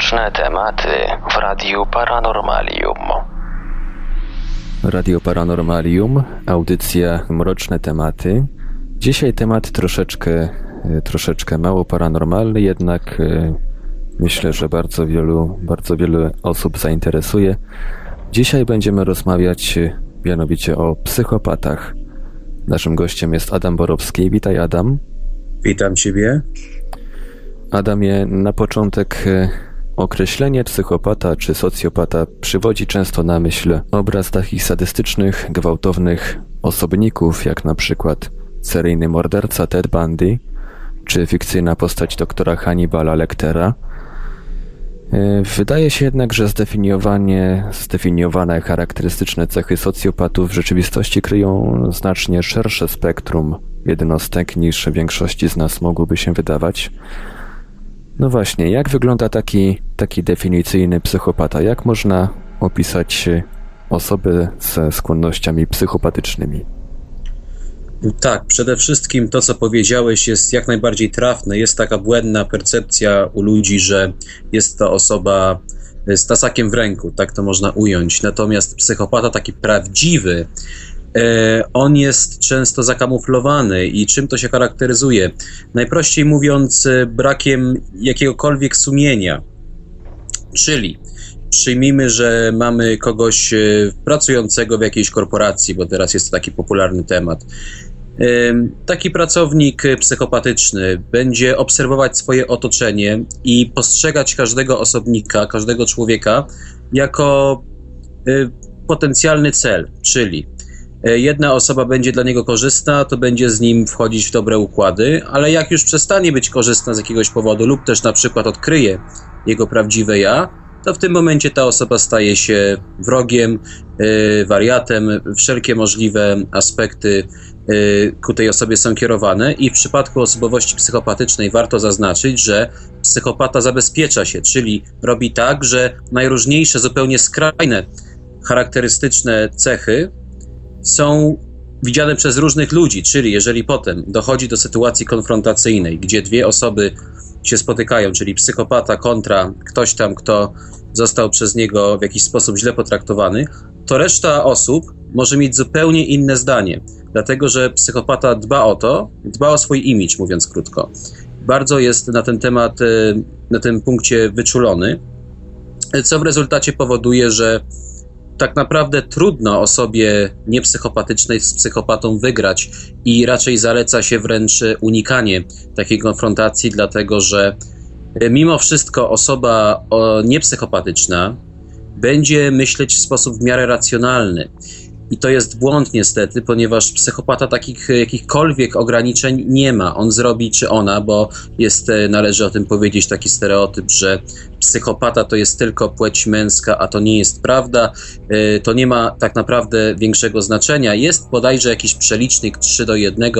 Mroczne tematy w Radiu Paranormalium. Radio Paranormalium, audycja Mroczne tematy. Dzisiaj temat troszeczkę, e, troszeczkę mało paranormalny, jednak e, myślę, że bardzo wielu, bardzo wiele osób zainteresuje. Dzisiaj będziemy rozmawiać e, mianowicie o psychopatach. Naszym gościem jest Adam Borowski. Witaj Adam. Witam Ciebie. Adamie, na początek określenie psychopata czy socjopata przywodzi często na myśl obraz takich sadystycznych, gwałtownych osobników, jak na przykład seryjny morderca Ted Bundy, czy fikcyjna postać doktora Hannibala Lectera. E, wydaje się jednak, że zdefiniowanie, zdefiniowane charakterystyczne cechy socjopatów w rzeczywistości kryją znacznie szersze spektrum jednostek niż większości z nas mogłoby się wydawać. No właśnie, jak wygląda taki, taki definicyjny psychopata? Jak można opisać osobę ze skłonnościami psychopatycznymi? Tak, przede wszystkim to, co powiedziałeś, jest jak najbardziej trafne. Jest taka błędna percepcja u ludzi, że jest to osoba z tasakiem w ręku, tak to można ująć. Natomiast psychopata taki prawdziwy, on jest często zakamuflowany i czym to się charakteryzuje? Najprościej mówiąc, e, brakiem jakiegokolwiek sumienia. Czyli przyjmijmy, że mamy kogoś e, pracującego w jakiejś korporacji, bo teraz jest to taki popularny temat. Taki pracownik psychopatyczny będzie obserwować swoje otoczenie i postrzegać każdego osobnika, każdego człowieka jako potencjalny cel, czyli E, jedna osoba będzie dla niego korzystna, to będzie z nim wchodzić w dobre układy, ale jak już przestanie być korzystna z jakiegoś powodu lub też na przykład odkryje jego prawdziwe ja, to w tym momencie ta osoba staje się wrogiem, yy, wariatem, wszelkie możliwe aspekty yy, ku tej osobie są kierowane i w przypadku osobowości psychopatycznej warto zaznaczyć, że psychopata zabezpiecza się, czyli robi tak, że najróżniejsze, zupełnie skrajne charakterystyczne cechy są widziane przez różnych ludzi, czyli jeżeli potem dochodzi do sytuacji konfrontacyjnej, gdzie dwie osoby się spotykają, czyli psychopata kontra ktoś tam, kto został przez niego w jakiś sposób źle potraktowany, to reszta osób może mieć zupełnie inne zdanie, dlatego że psychopata dba o to, dba o swój imidż, mówiąc krótko. Bardzo jest na ten temat, e, na tym punkcie wyczulony, co w rezultacie powoduje, że tak naprawdę trudno osobie niepsychopatycznej z psychopatą wygrać i raczej zaleca się wręcz unikanie takiej konfrontacji, dlatego że e, mimo wszystko osoba niepsychopatyczna będzie myśleć w sposób w miarę racjonalny i to jest błąd niestety, ponieważ psychopata takich jakichkolwiek ograniczeń nie ma. On zrobi, czy ona, bo jest, e, należy o tym powiedzieć, taki stereotyp, że psychopata to jest tylko płeć męska, a to nie jest prawda. E, to nie ma tak naprawdę większego znaczenia. Jest bodajże jakiś przelicznik 3 do 1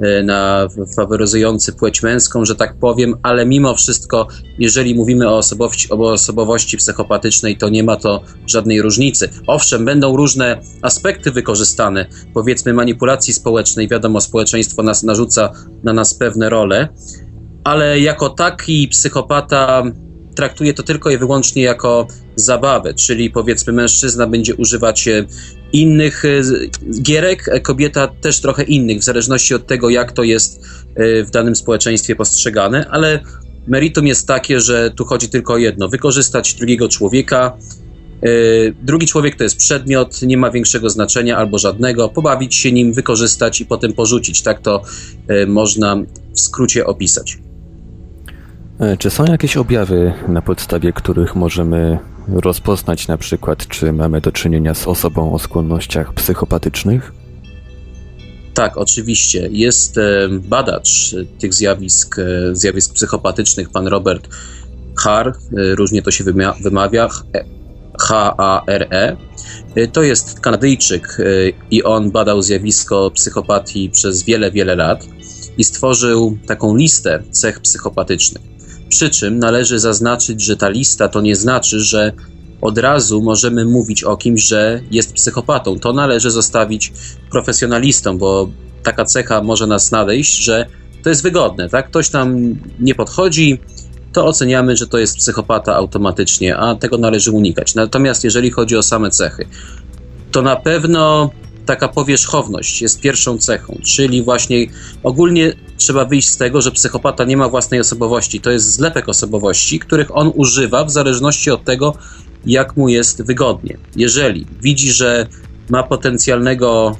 e, na faworyzujący płeć męską, że tak powiem, ale mimo wszystko, jeżeli mówimy o osobowości, o osobowości psychopatycznej, to nie ma to żadnej różnicy. Owszem, będą różne aspekty, aspekty wykorzystane, powiedzmy manipulacji społecznej, wiadomo, społeczeństwo nas narzuca na nas pewne role, ale jako taki psychopata traktuje to tylko i wyłącznie jako zabawę, czyli powiedzmy mężczyzna będzie używać e, innych e, gierek, e, kobieta też trochę innych, w zależności od tego, jak to jest w danym społeczeństwie postrzegane, ale meritum jest takie, że tu chodzi tylko o jedno: wykorzystać drugiego człowieka, drugi człowiek to jest przedmiot, nie ma większego znaczenia albo żadnego. Pobawić się nim, wykorzystać i potem porzucić. Tak to można w skrócie opisać. E, czy są jakieś objawy, na podstawie których możemy rozpoznać na przykład, czy mamy do czynienia z osobą o skłonnościach psychopatycznych? Tak, oczywiście. Jest badacz tych zjawisk, zjawisk psychopatycznych, pan Robert Har, różnie to się wymawia, H-A-R-E. To jest Kanadyjczyk i on badał zjawisko psychopatii przez wiele, wiele lat i stworzył taką listę cech psychopatycznych. Przy czym należy zaznaczyć, że ta lista to nie znaczy, że od razu możemy mówić o kimś, że jest psychopatą. To należy zostawić profesjonalistom, bo taka cecha może nas nadejść, że to jest wygodne, tak? Ktoś tam nie podchodzi, to oceniamy, że to jest psychopata automatycznie, a tego należy unikać. Natomiast jeżeli chodzi o same cechy, to na pewno taka powierzchowność jest pierwszą cechą, czyli właśnie ogólnie trzeba wyjść z tego, że psychopata nie ma własnej osobowości. To jest zlepek osobowości, których on używa w zależności od tego, jak mu jest wygodnie. Jeżeli widzi, że ma potencjalnego,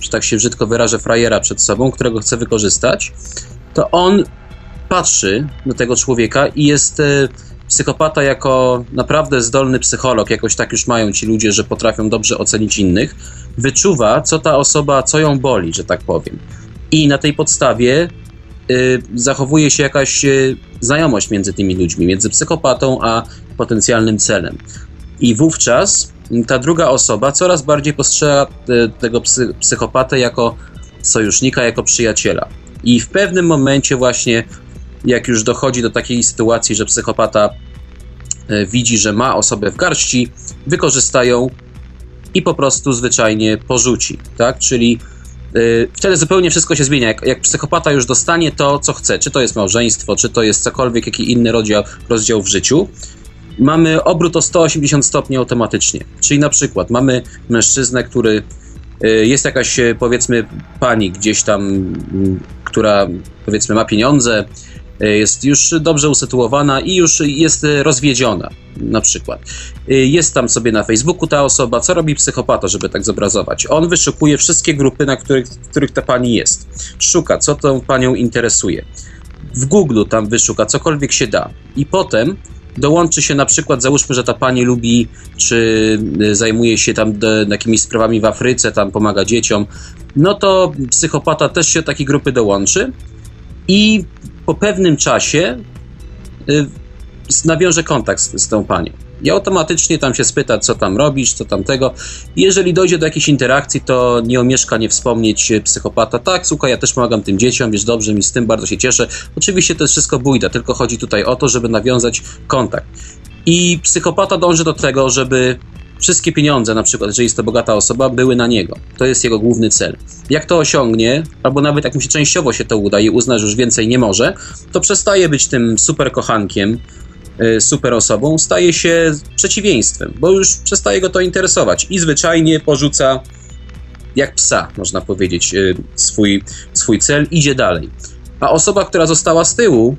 że tak się brzydko wyrażę, frajera przed sobą, którego chce wykorzystać, to on patrzy na tego człowieka i jest e, psychopata jako naprawdę zdolny psycholog, jakoś tak już mają ci ludzie, że potrafią dobrze ocenić innych, wyczuwa, co ta osoba, co ją boli, że tak powiem. I na tej podstawie y, zachowuje się jakaś y, znajomość między tymi ludźmi, między psychopatą a potencjalnym celem. I wówczas ta druga osoba coraz bardziej postrzega y, tego psy, psychopatę jako sojusznika, jako przyjaciela. I w pewnym momencie właśnie, jak już dochodzi do takiej sytuacji, że psychopata y, widzi, że ma osobę w garści, wykorzystają i po prostu zwyczajnie porzuci, tak? Czyli yy, wtedy zupełnie wszystko się zmienia. Jak, jak, psychopata już dostanie to, co chce, czy to jest małżeństwo, czy to jest cokolwiek, jaki inny rozdział, rozdział w życiu, mamy obrót o 180 stopni automatycznie. Czyli na przykład mamy mężczyznę, który yy, jest jakaś, powiedzmy, pani gdzieś tam, która powiedzmy ma pieniądze, E, jest już dobrze usytuowana i już jest rozwiedziona, na przykład. E, jest tam sobie na Facebooku ta osoba, co robi psychopata, żeby tak zobrazować? On wyszukuje wszystkie grupy, na których, w których ta pani jest. Szuka, co tą panią interesuje. W Google tam wyszuka cokolwiek się da. I potem dołączy się na przykład, załóżmy, że ta pani lubi, czy e, zajmuje się tam jakimiś sprawami w Afryce, tam pomaga dzieciom, no to psychopata też się do takiej grupy dołączy i po pewnym czasie y, nawiąże kontakt z, z tą panią. I automatycznie tam się spyta, co tam robisz, co tam tego. Jeżeli dojdzie do jakiejś interakcji, to nie omieszka nie wspomnieć psychopata. Tak, słuchaj, ja też pomagam tym dzieciom, wiesz, dobrze mi z tym, bardzo się cieszę. Oczywiście to jest wszystko bójda, tylko chodzi tutaj o to, żeby nawiązać kontakt. I psychopata dąży do tego, żeby wszystkie pieniądze, na przykład, jeżeli jest to bogata osoba, były na niego. To jest jego główny cel. Jak to osiągnie, albo nawet jak mu się częściowo się to uda i uzna, że już więcej nie może, to przestaje być tym super kochankiem, y, super osobą, staje się przeciwieństwem, bo już przestaje go to interesować i zwyczajnie porzuca jak psa, można powiedzieć, y, swój, swój cel, idzie dalej. A osoba, która została z tyłu,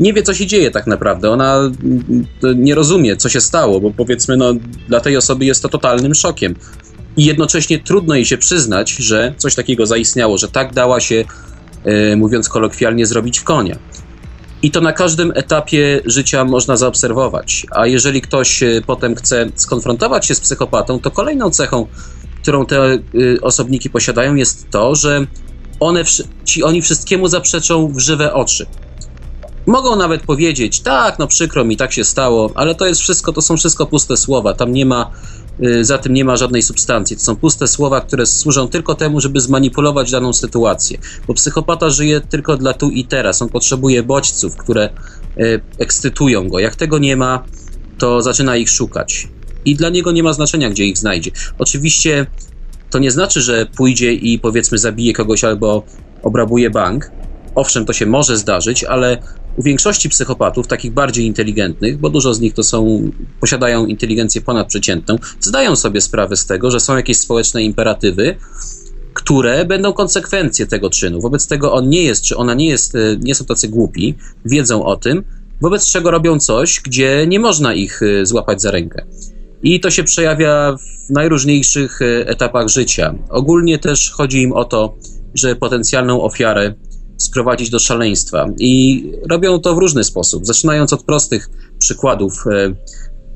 nie wie, co się dzieje tak naprawdę. Ona mm, nie rozumie, co się stało, bo powiedzmy, no, dla tej osoby jest to totalnym szokiem. I jednocześnie trudno jej się przyznać, że coś takiego zaistniało, że tak dała się, e, mówiąc kolokwialnie, zrobić w konia. I to na każdym etapie życia można zaobserwować. A jeżeli ktoś e, potem chce skonfrontować się z psychopatą, to kolejną cechą, którą te e, osobniki posiadają, jest to, że one, ci oni wszystkiemu zaprzeczą w żywe oczy. Mogą nawet powiedzieć, tak, no przykro mi, tak się stało, ale to jest wszystko, to są wszystko puste słowa, tam nie ma, y, za tym nie ma żadnej substancji. To są puste słowa, które służą tylko temu, żeby zmanipulować daną sytuację. Bo psychopata żyje tylko dla tu i teraz. On potrzebuje bodźców, które y, ekscytują go. Jak tego nie ma, to zaczyna ich szukać. I dla niego nie ma znaczenia, gdzie ich znajdzie. Oczywiście to nie znaczy, że pójdzie i powiedzmy zabije kogoś albo obrabuje bank. Owszem, to się może zdarzyć, ale u większości psychopatów, takich bardziej inteligentnych, bo dużo z nich to są, posiadają inteligencję ponadprzeciętną, zdają sobie sprawę z tego, że są jakieś społeczne imperatywy, które będą konsekwencje tego czynu. Wobec tego on nie jest, czy ona nie jest, e, nie są tacy głupi, wiedzą o tym, wobec czego robią coś, gdzie nie można ich e, złapać za rękę. I to się przejawia w najróżniejszych e, etapach życia. Ogólnie też chodzi im o to, że potencjalną ofiarę sprowadzić do szaleństwa. I robią to w różny sposób, zaczynając od prostych przykładów. E,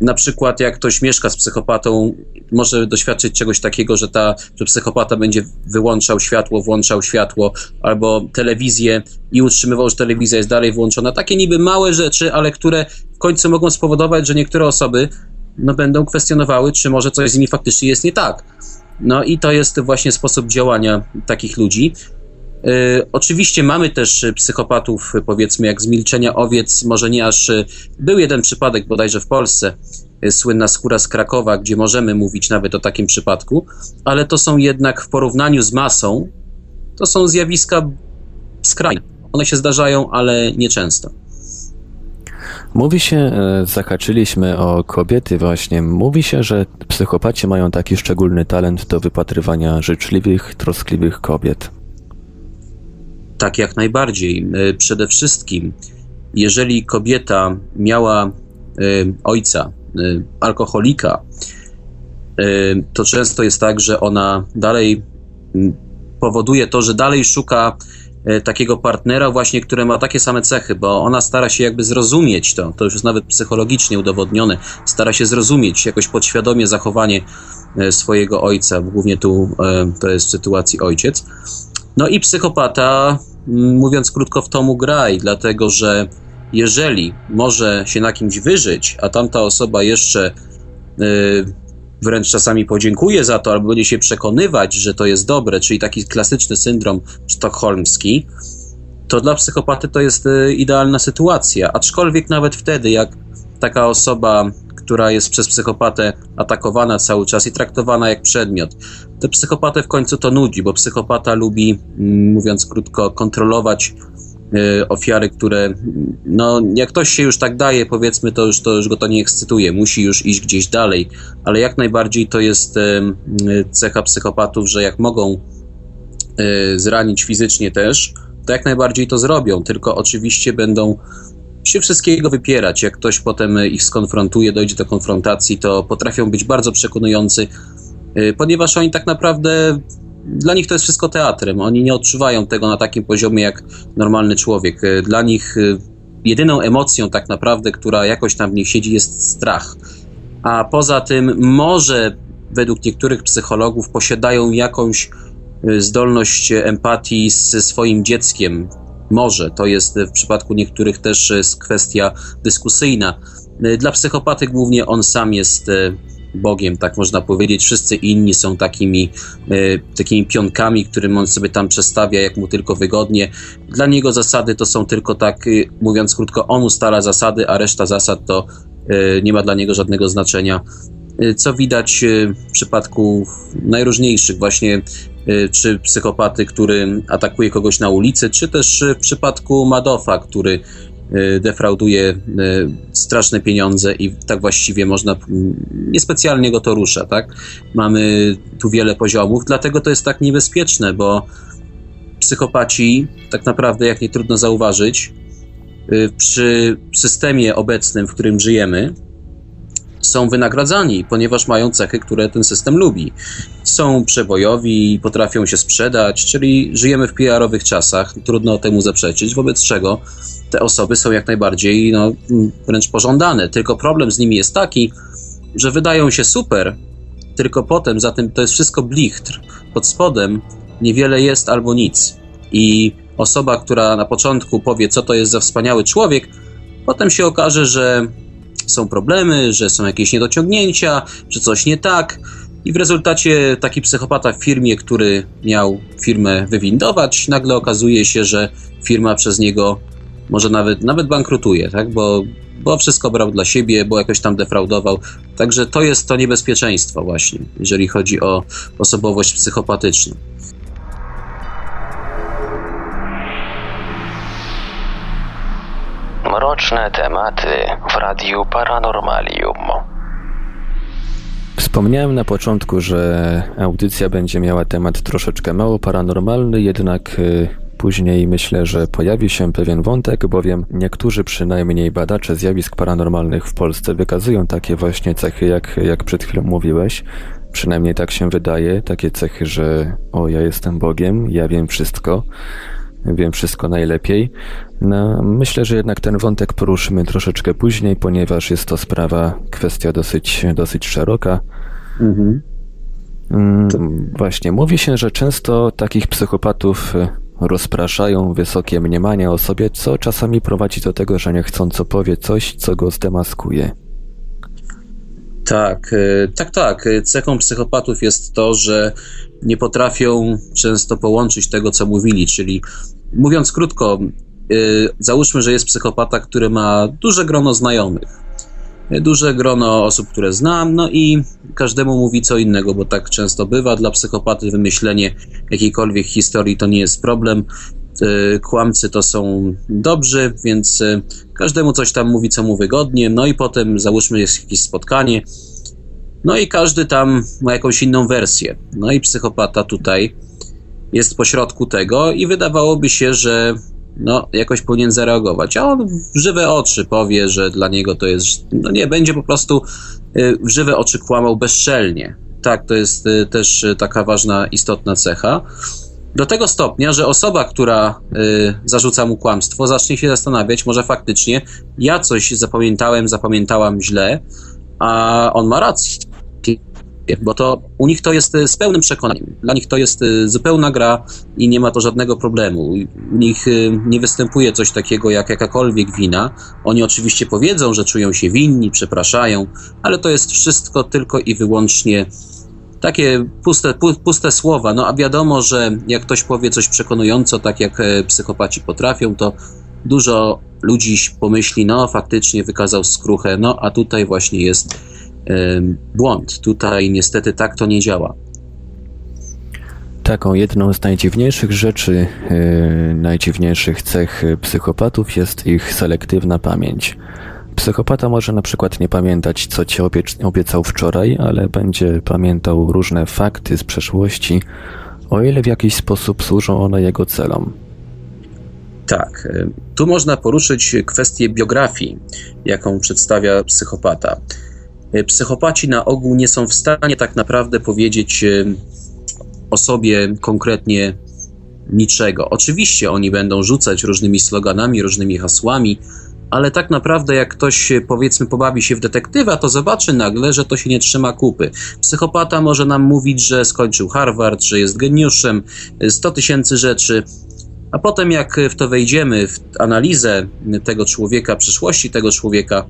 na przykład, jak ktoś mieszka z psychopatą, może doświadczyć czegoś takiego, że, ta, że psychopata będzie wyłączał światło, włączał światło, albo telewizję i utrzymywał, że telewizja jest dalej włączona. Takie niby małe rzeczy, ale które w końcu mogą spowodować, że niektóre osoby no, będą kwestionowały, czy może coś z nimi faktycznie jest nie tak. No i to jest właśnie sposób działania takich ludzi. E, oczywiście mamy też psychopatów, powiedzmy, jak z milczenia owiec, może nie aż. Był jeden przypadek bodajże w Polsce, słynna skóra z Krakowa, gdzie możemy mówić nawet o takim przypadku, ale to są jednak w porównaniu z masą, to są zjawiska skrajne. One się zdarzają, ale nieczęsto. Mówi się, e, zahaczyliśmy o kobiety właśnie, mówi się, że psychopaci mają taki szczególny talent do wypatrywania życzliwych, troskliwych kobiet. Tak, jak najbardziej. E, przede wszystkim, jeżeli kobieta miała e, ojca, alkoholika, to często jest tak, że ona dalej powoduje to, że dalej szuka E, takiego partnera właśnie, który ma takie same cechy, bo ona stara się jakby zrozumieć to, to już jest nawet psychologicznie udowodnione, stara się zrozumieć jakoś podświadomie zachowanie e, swojego ojca, głównie tu e, to jest w sytuacji ojciec. No i psychopata, mówiąc krótko, w tomu graj, dlatego że jeżeli może się na kimś wyżyć, a tamta osoba jeszcze wręcz czasami podziękuje za to, albo będzie się przekonywać, że to jest dobre, czyli taki klasyczny syndrom sztokholmski, to dla psychopaty to jest e, idealna sytuacja. Aczkolwiek nawet wtedy, jak taka osoba, która jest przez psychopatę atakowana cały czas i traktowana jak przedmiot, to psychopatę w końcu to nudzi, bo psychopata lubi, mówiąc krótko, kontrolować Y, ofiary, które, no, jak ktoś się już tak daje, powiedzmy, to już, to już go to nie ekscytuje, musi już iść gdzieś dalej, ale jak najbardziej to jest y, y, cecha psychopatów, że jak mogą zranić fizycznie też, to jak najbardziej to zrobią, tylko oczywiście będą się wszystkiego wypierać. Jak ktoś potem ich skonfrontuje, dojdzie do konfrontacji, to potrafią być bardzo przekonujący, ponieważ oni tak naprawdę dla nich to jest wszystko teatrem. Oni nie odczuwają tego na takim poziomie jak normalny człowiek. E, dla nich e, jedyną emocją tak naprawdę, która jakoś tam w nich siedzi, jest strach. A poza tym może według niektórych psychologów posiadają jakąś e, zdolność empatii ze swoim dzieckiem. Może, to jest w przypadku niektórych też kwestia dyskusyjna. Dla psychopaty głównie on sam jest Bogiem, tak można powiedzieć. Wszyscy inni są takimi, e, takimi pionkami, którym on sobie tam przestawia, jak mu tylko wygodnie. Dla niego zasady to są tylko tak, e, mówiąc krótko, on ustala zasady, a reszta zasad to e, nie ma dla niego żadnego znaczenia. Co widać w przypadku najróżniejszych, właśnie czy psychopaty, który atakuje kogoś na ulicy, czy też w przypadku Madofa, który Y, defrauduje y, straszne pieniądze i tak właściwie można, niespecjalnie go to rusza, tak? Mamy tu wiele poziomów, dlatego to jest tak niebezpieczne, bo psychopaci, tak naprawdę, jak nie trudno zauważyć, y, przy systemie obecnym, w którym żyjemy, są wynagradzani, ponieważ mają cechy, które ten system lubi. Są przebojowi, potrafią się sprzedać, czyli żyjemy w PR-owych czasach, trudno temu zaprzeczyć, wobec czego te osoby są jak najbardziej no, wręcz pożądane. Tylko problem z nimi jest taki, że wydają się super, tylko potem za tym to jest wszystko blichtr. Pod spodem niewiele jest albo nic. I osoba, która na początku powie, co to jest za wspaniały człowiek, potem się okaże, że są problemy, że są jakieś niedociągnięcia, że coś nie tak. I w rezultacie taki psychopata w firmie, który miał firmę wywindować, nagle okazuje się, że firma przez niego może nawet, nawet bankrutuje, tak? Bo, bo wszystko brał dla siebie, bo jakoś tam defraudował. Także to jest to niebezpieczeństwo właśnie, jeżeli chodzi o osobowość psychopatyczną. Mroczne tematy w Radiu Paranormalium. Wspomniałem na początku, że audycja będzie miała temat troszeczkę mało paranormalny, jednak y, Później myślę, że pojawi się pewien wątek, bowiem niektórzy przynajmniej badacze zjawisk paranormalnych w Polsce wykazują takie właśnie cechy, jak, jak przed chwilą mówiłeś. Przynajmniej tak się wydaje, takie cechy, że o, ja jestem Bogiem, ja wiem wszystko, wiem wszystko najlepiej. No, myślę, że jednak ten wątek poruszymy troszeczkę później, ponieważ jest to sprawa, kwestia dosyć, dosyć szeroka. Mhm. Mm, właśnie, mówi się, że często takich psychopatów rozpraszają wysokie mniemania o sobie, co czasami prowadzi do tego, że niechcąco powie coś, co go zdemaskuje. Tak, e, tak, tak. Cechą psychopatów jest to, że nie potrafią często połączyć tego, co mówili, czyli mówiąc krótko, e, załóżmy, że jest psychopata, który ma duże grono znajomych duże grono osób, które znam, no i każdemu mówi co innego, bo tak często bywa. Dla psychopaty wymyślenie jakiejkolwiek historii to nie jest problem. Y, kłamcy to są dobrzy, więc y, każdemu coś tam mówi, co mu wygodnie, no i potem załóżmy jest jakieś spotkanie, no i każdy tam ma jakąś inną wersję. No i psychopata tutaj jest pośrodku tego i wydawałoby się, że no, jakoś powinien zareagować. A on w żywe oczy powie, że dla niego to jest. No nie, będzie po prostu y, w żywe oczy kłamał bezczelnie. Tak, to jest też taka ważna, istotna cecha. Do tego stopnia, że osoba, która y, zarzuca mu kłamstwo, zacznie się zastanawiać, może faktycznie ja coś zapamiętałem, zapamiętałam źle, a on ma rację bo to u nich to jest e, z pełnym przekonaniem. Dla nich to jest e, zupełna gra i nie ma to żadnego problemu. U nich e, nie występuje coś takiego jak jakakolwiek wina. Oni oczywiście powiedzą, że czują się winni, przepraszają, ale to jest wszystko tylko i wyłącznie takie puste, puste słowa. No a wiadomo, że jak ktoś powie coś przekonująco, tak jak psychopaci potrafią, to dużo ludzi pomyśli, no faktycznie wykazał skruchę, no a tutaj właśnie jest błąd. Tutaj niestety tak to nie działa. Taką jedną z najdziwniejszych rzeczy, yy, najdziwniejszych cech psychopatów jest ich selektywna pamięć. Psychopata może na przykład nie pamiętać, co ci obiecał wczoraj, ale będzie pamiętał różne fakty z przeszłości, o ile w jakiś sposób służą one jego celom. Tak, tu można poruszyć kwestię biografii, jaką przedstawia psychopata. E, psychopaci na ogół nie są w stanie tak naprawdę powiedzieć e, o sobie konkretnie niczego. Oczywiście oni będą rzucać różnymi sloganami, różnymi hasłami, ale tak naprawdę jak ktoś powiedzmy pobawi się w detektywa, to zobaczy nagle, że to się nie trzyma kupy. Psychopata może nam mówić, że skończył Harvard, że jest geniuszem, 100 tysięcy rzeczy, a potem jak w to wejdziemy, w analizę tego człowieka, przyszłości tego człowieka,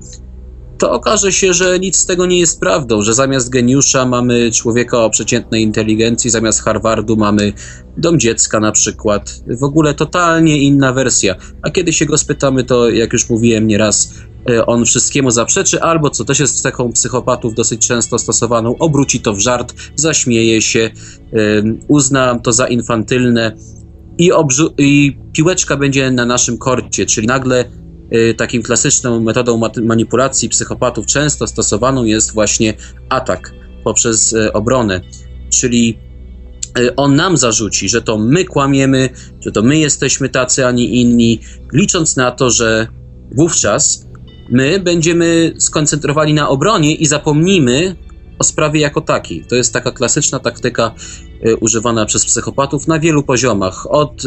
to okaże się, że nic z tego nie jest prawdą, że zamiast geniusza mamy człowieka o przeciętnej inteligencji, zamiast Harvardu mamy dom dziecka na przykład. W ogóle totalnie inna wersja. A kiedy się go spytamy, to jak już mówiłem nieraz, e, on wszystkiemu zaprzeczy, albo co też jest cechą psychopatów dosyć często stosowaną, obróci to w żart, zaśmieje się, uzna to za infantylne i, i piłeczka będzie na naszym korcie, czyli nagle takim klasyczną metodą manipulacji psychopatów często stosowaną jest właśnie atak poprzez y, obronę, czyli y, on nam zarzuci, że to my kłamiemy, że to my jesteśmy tacy, a nie inni, licząc na to, że wówczas my będziemy skoncentrowani na obronie i zapomnimy o sprawie jako takiej. To jest taka klasyczna taktyka używana przez psychopatów na wielu poziomach. Od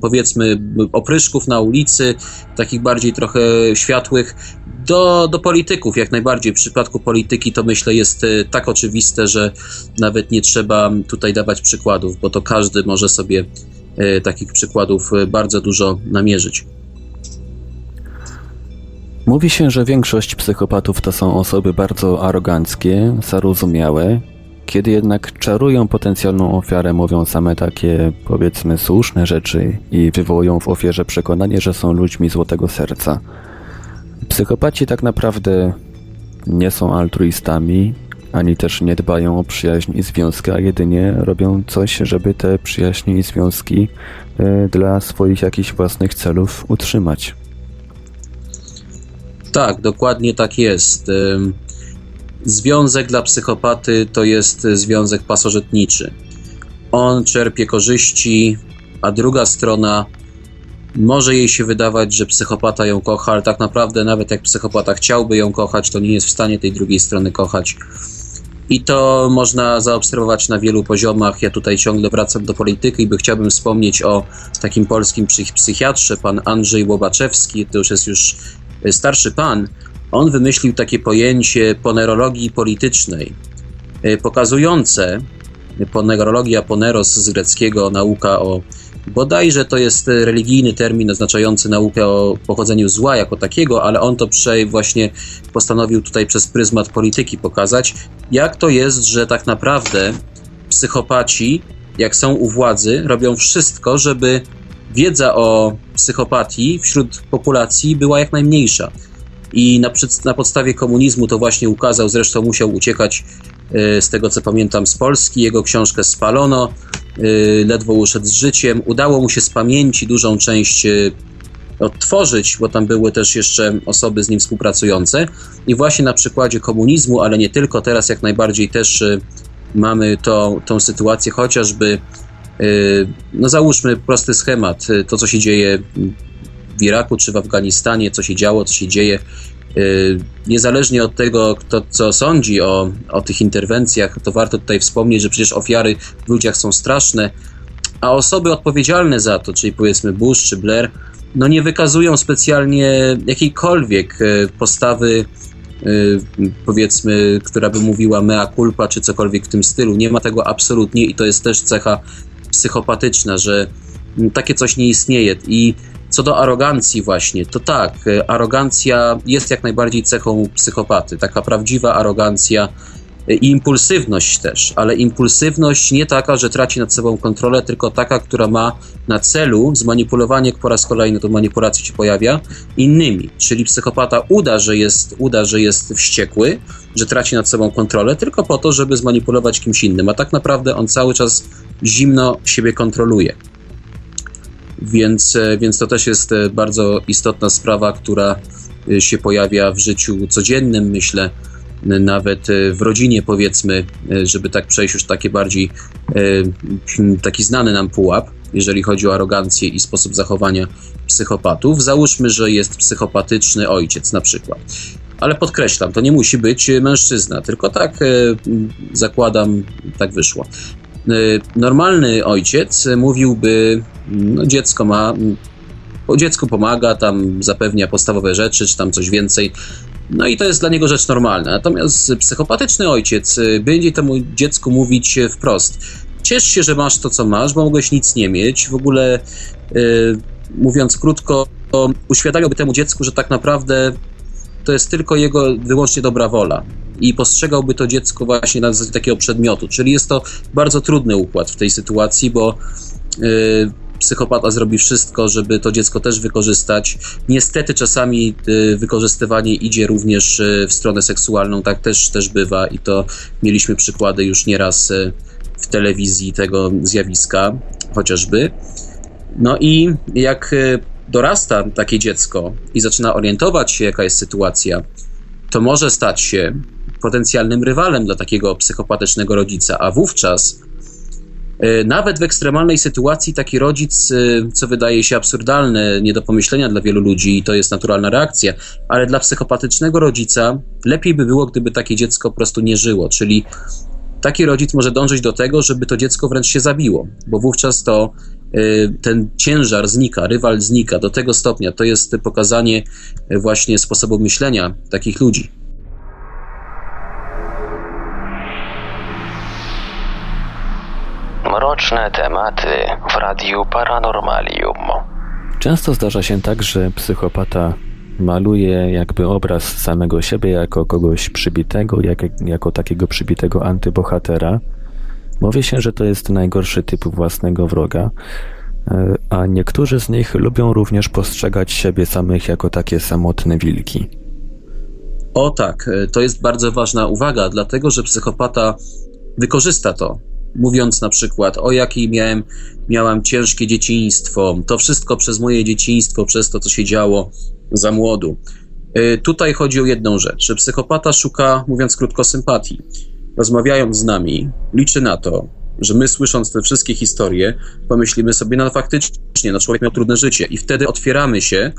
powiedzmy opryszków na ulicy, takich bardziej trochę światłych, do, do polityków jak najbardziej. W przypadku polityki to myślę jest e, tak oczywiste, że nawet nie trzeba tutaj dawać przykładów, bo to każdy może sobie e, takich przykładów e, bardzo dużo namierzyć. Mówi się, że większość psychopatów to są osoby bardzo aroganckie, zarozumiałe, kiedy jednak czarują potencjalną ofiarę, mówią same takie, powiedzmy, słuszne rzeczy i wywołują w ofierze przekonanie, że są ludźmi złotego serca. Psychopaci tak naprawdę nie są altruistami, ani też nie dbają o przyjaźń i związki, a jedynie robią coś, żeby te przyjaźnie i związki y, dla swoich jakichś własnych celów utrzymać. Tak, dokładnie tak jest. Związek dla psychopaty to jest związek pasożytniczy. On czerpie korzyści, a druga strona może jej się wydawać, że psychopata ją kocha, ale tak naprawdę nawet jak psychopata chciałby ją kochać, to nie jest w stanie tej drugiej strony kochać. I to można zaobserwować na wielu poziomach. Ja tutaj ciągle wracam do polityki, by chciałbym wspomnieć o takim polskim psychiatrze, pan Andrzej Łobaczewski, to już jest już starszy pan, on wymyślił takie pojęcie ponerologii politycznej, e, pokazujące ponerologia, poneros z greckiego, nauka o bodajże to jest religijny termin oznaczający naukę o pochodzeniu zła jako takiego, ale on to przej właśnie postanowił tutaj przez pryzmat polityki pokazać, jak to jest, że tak naprawdę psychopaci, jak są u władzy, robią wszystko, żeby wiedza o psychopatii wśród populacji była jak najmniejsza i na, na podstawie komunizmu to właśnie ukazał, zresztą musiał uciekać e, z tego co pamiętam z Polski, jego książkę spalono ledwo uszedł z życiem. Udało mu się z pamięci dużą część odtworzyć, bo tam były też jeszcze osoby z nim współpracujące. I właśnie na przykładzie komunizmu, ale nie tylko, teraz jak najbardziej też mamy to, tą sytuację, chociażby, no załóżmy prosty schemat, to co się dzieje w Iraku czy w Afganistanie, co się działo, co się dzieje. Y, niezależnie od tego, kto co sądzi o, o tych interwencjach, to warto tutaj wspomnieć, że przecież ofiary w ludziach są straszne, a osoby odpowiedzialne za to, czyli powiedzmy Bush czy Blair, no nie wykazują specjalnie jakiejkolwiek y, postawy, y, powiedzmy, która by mówiła mea culpa czy cokolwiek w tym stylu. Nie ma tego absolutnie i to jest też cecha psychopatyczna, że takie coś nie istnieje. I co do arogancji właśnie, to tak, e, arogancja jest jak najbardziej cechą psychopaty. Taka prawdziwa arogancja e, i impulsywność też, ale impulsywność nie taka, że traci nad sobą kontrolę, tylko taka, która ma na celu zmanipulowanie, po raz kolejny to manipulacja się pojawia, innymi. Czyli psychopata uda, że jest, uda, że jest wściekły, że traci nad sobą kontrolę, tylko po to, żeby zmanipulować kimś innym, a tak naprawdę on cały czas zimno siebie kontroluje. Więc, e, więc to też jest e, bardzo istotna sprawa, która e, się pojawia w życiu codziennym, myślę, nawet w rodzinie, powiedzmy, żeby tak przejść już takie bardziej taki znany nam pułap, jeżeli chodzi o arogancję i sposób zachowania psychopatów. Załóżmy, że jest psychopatyczny ojciec na przykład. Ale podkreślam, to nie musi być mężczyzna, tylko tak zakładam, tak wyszło. Normalny ojciec mówiłby no, dziecko ma, dziecku pomaga, tam zapewnia podstawowe rzeczy, czy tam coś więcej. No i to jest dla niego rzecz normalna. Natomiast psychopatyczny ojciec y, będzie temu dziecku mówić wprost: ciesz się, że masz to, co masz, bo mogłeś nic nie mieć. W ogóle, yy, mówiąc krótko, uświadamiałby temu dziecku, że tak naprawdę to jest tylko jego wyłącznie dobra wola. I postrzegałby to dziecko właśnie na zasadzie takiego przedmiotu. Czyli jest to bardzo trudny układ w tej sytuacji, bo. Yy, psychopata zrobi wszystko, żeby to dziecko też wykorzystać. Niestety czasami y, wykorzystywanie idzie również y, w stronę seksualną, tak też, też bywa i to mieliśmy przykłady już nieraz y, w telewizji tego zjawiska chociażby. No i jak dorasta takie dziecko i zaczyna orientować się, jaka jest sytuacja, to może stać się potencjalnym rywalem dla takiego psychopatycznego rodzica, a wówczas E, nawet w ekstremalnej sytuacji taki rodzic, e, co wydaje się absurdalne, nie do pomyślenia dla wielu ludzi, i to jest naturalna reakcja, ale dla psychopatycznego rodzica lepiej by było, gdyby takie dziecko po prostu nie żyło. Czyli taki rodzic może dążyć do tego, żeby to dziecko wręcz się zabiło, bo wówczas to e, ten ciężar znika, rywal znika do tego stopnia. To jest pokazanie właśnie sposobu myślenia takich ludzi. Mroczne tematy w Radiu Paranormalium. Często zdarza się tak, że psychopata maluje jakby obraz samego siebie jako kogoś przybitego, jak, jako takiego przybitego antybohatera. Mówi się, że to jest najgorszy typ własnego wroga, e, a niektórzy z nich lubią również postrzegać siebie samych jako takie samotne wilki. O tak, e, to jest bardzo ważna uwaga, dlatego że psychopata wykorzysta to mówiąc na przykład o jakiej miałem, miałam ciężkie dzieciństwo, to wszystko przez moje dzieciństwo, przez to, co się działo za młodu. Y, tutaj chodzi o jedną rzecz, że psychopata szuka, mówiąc krótko, sympatii. Rozmawiając z nami, liczy na to, że my słysząc te wszystkie historie, pomyślimy sobie, no faktycznie, no człowiek miał trudne życie i wtedy otwieramy się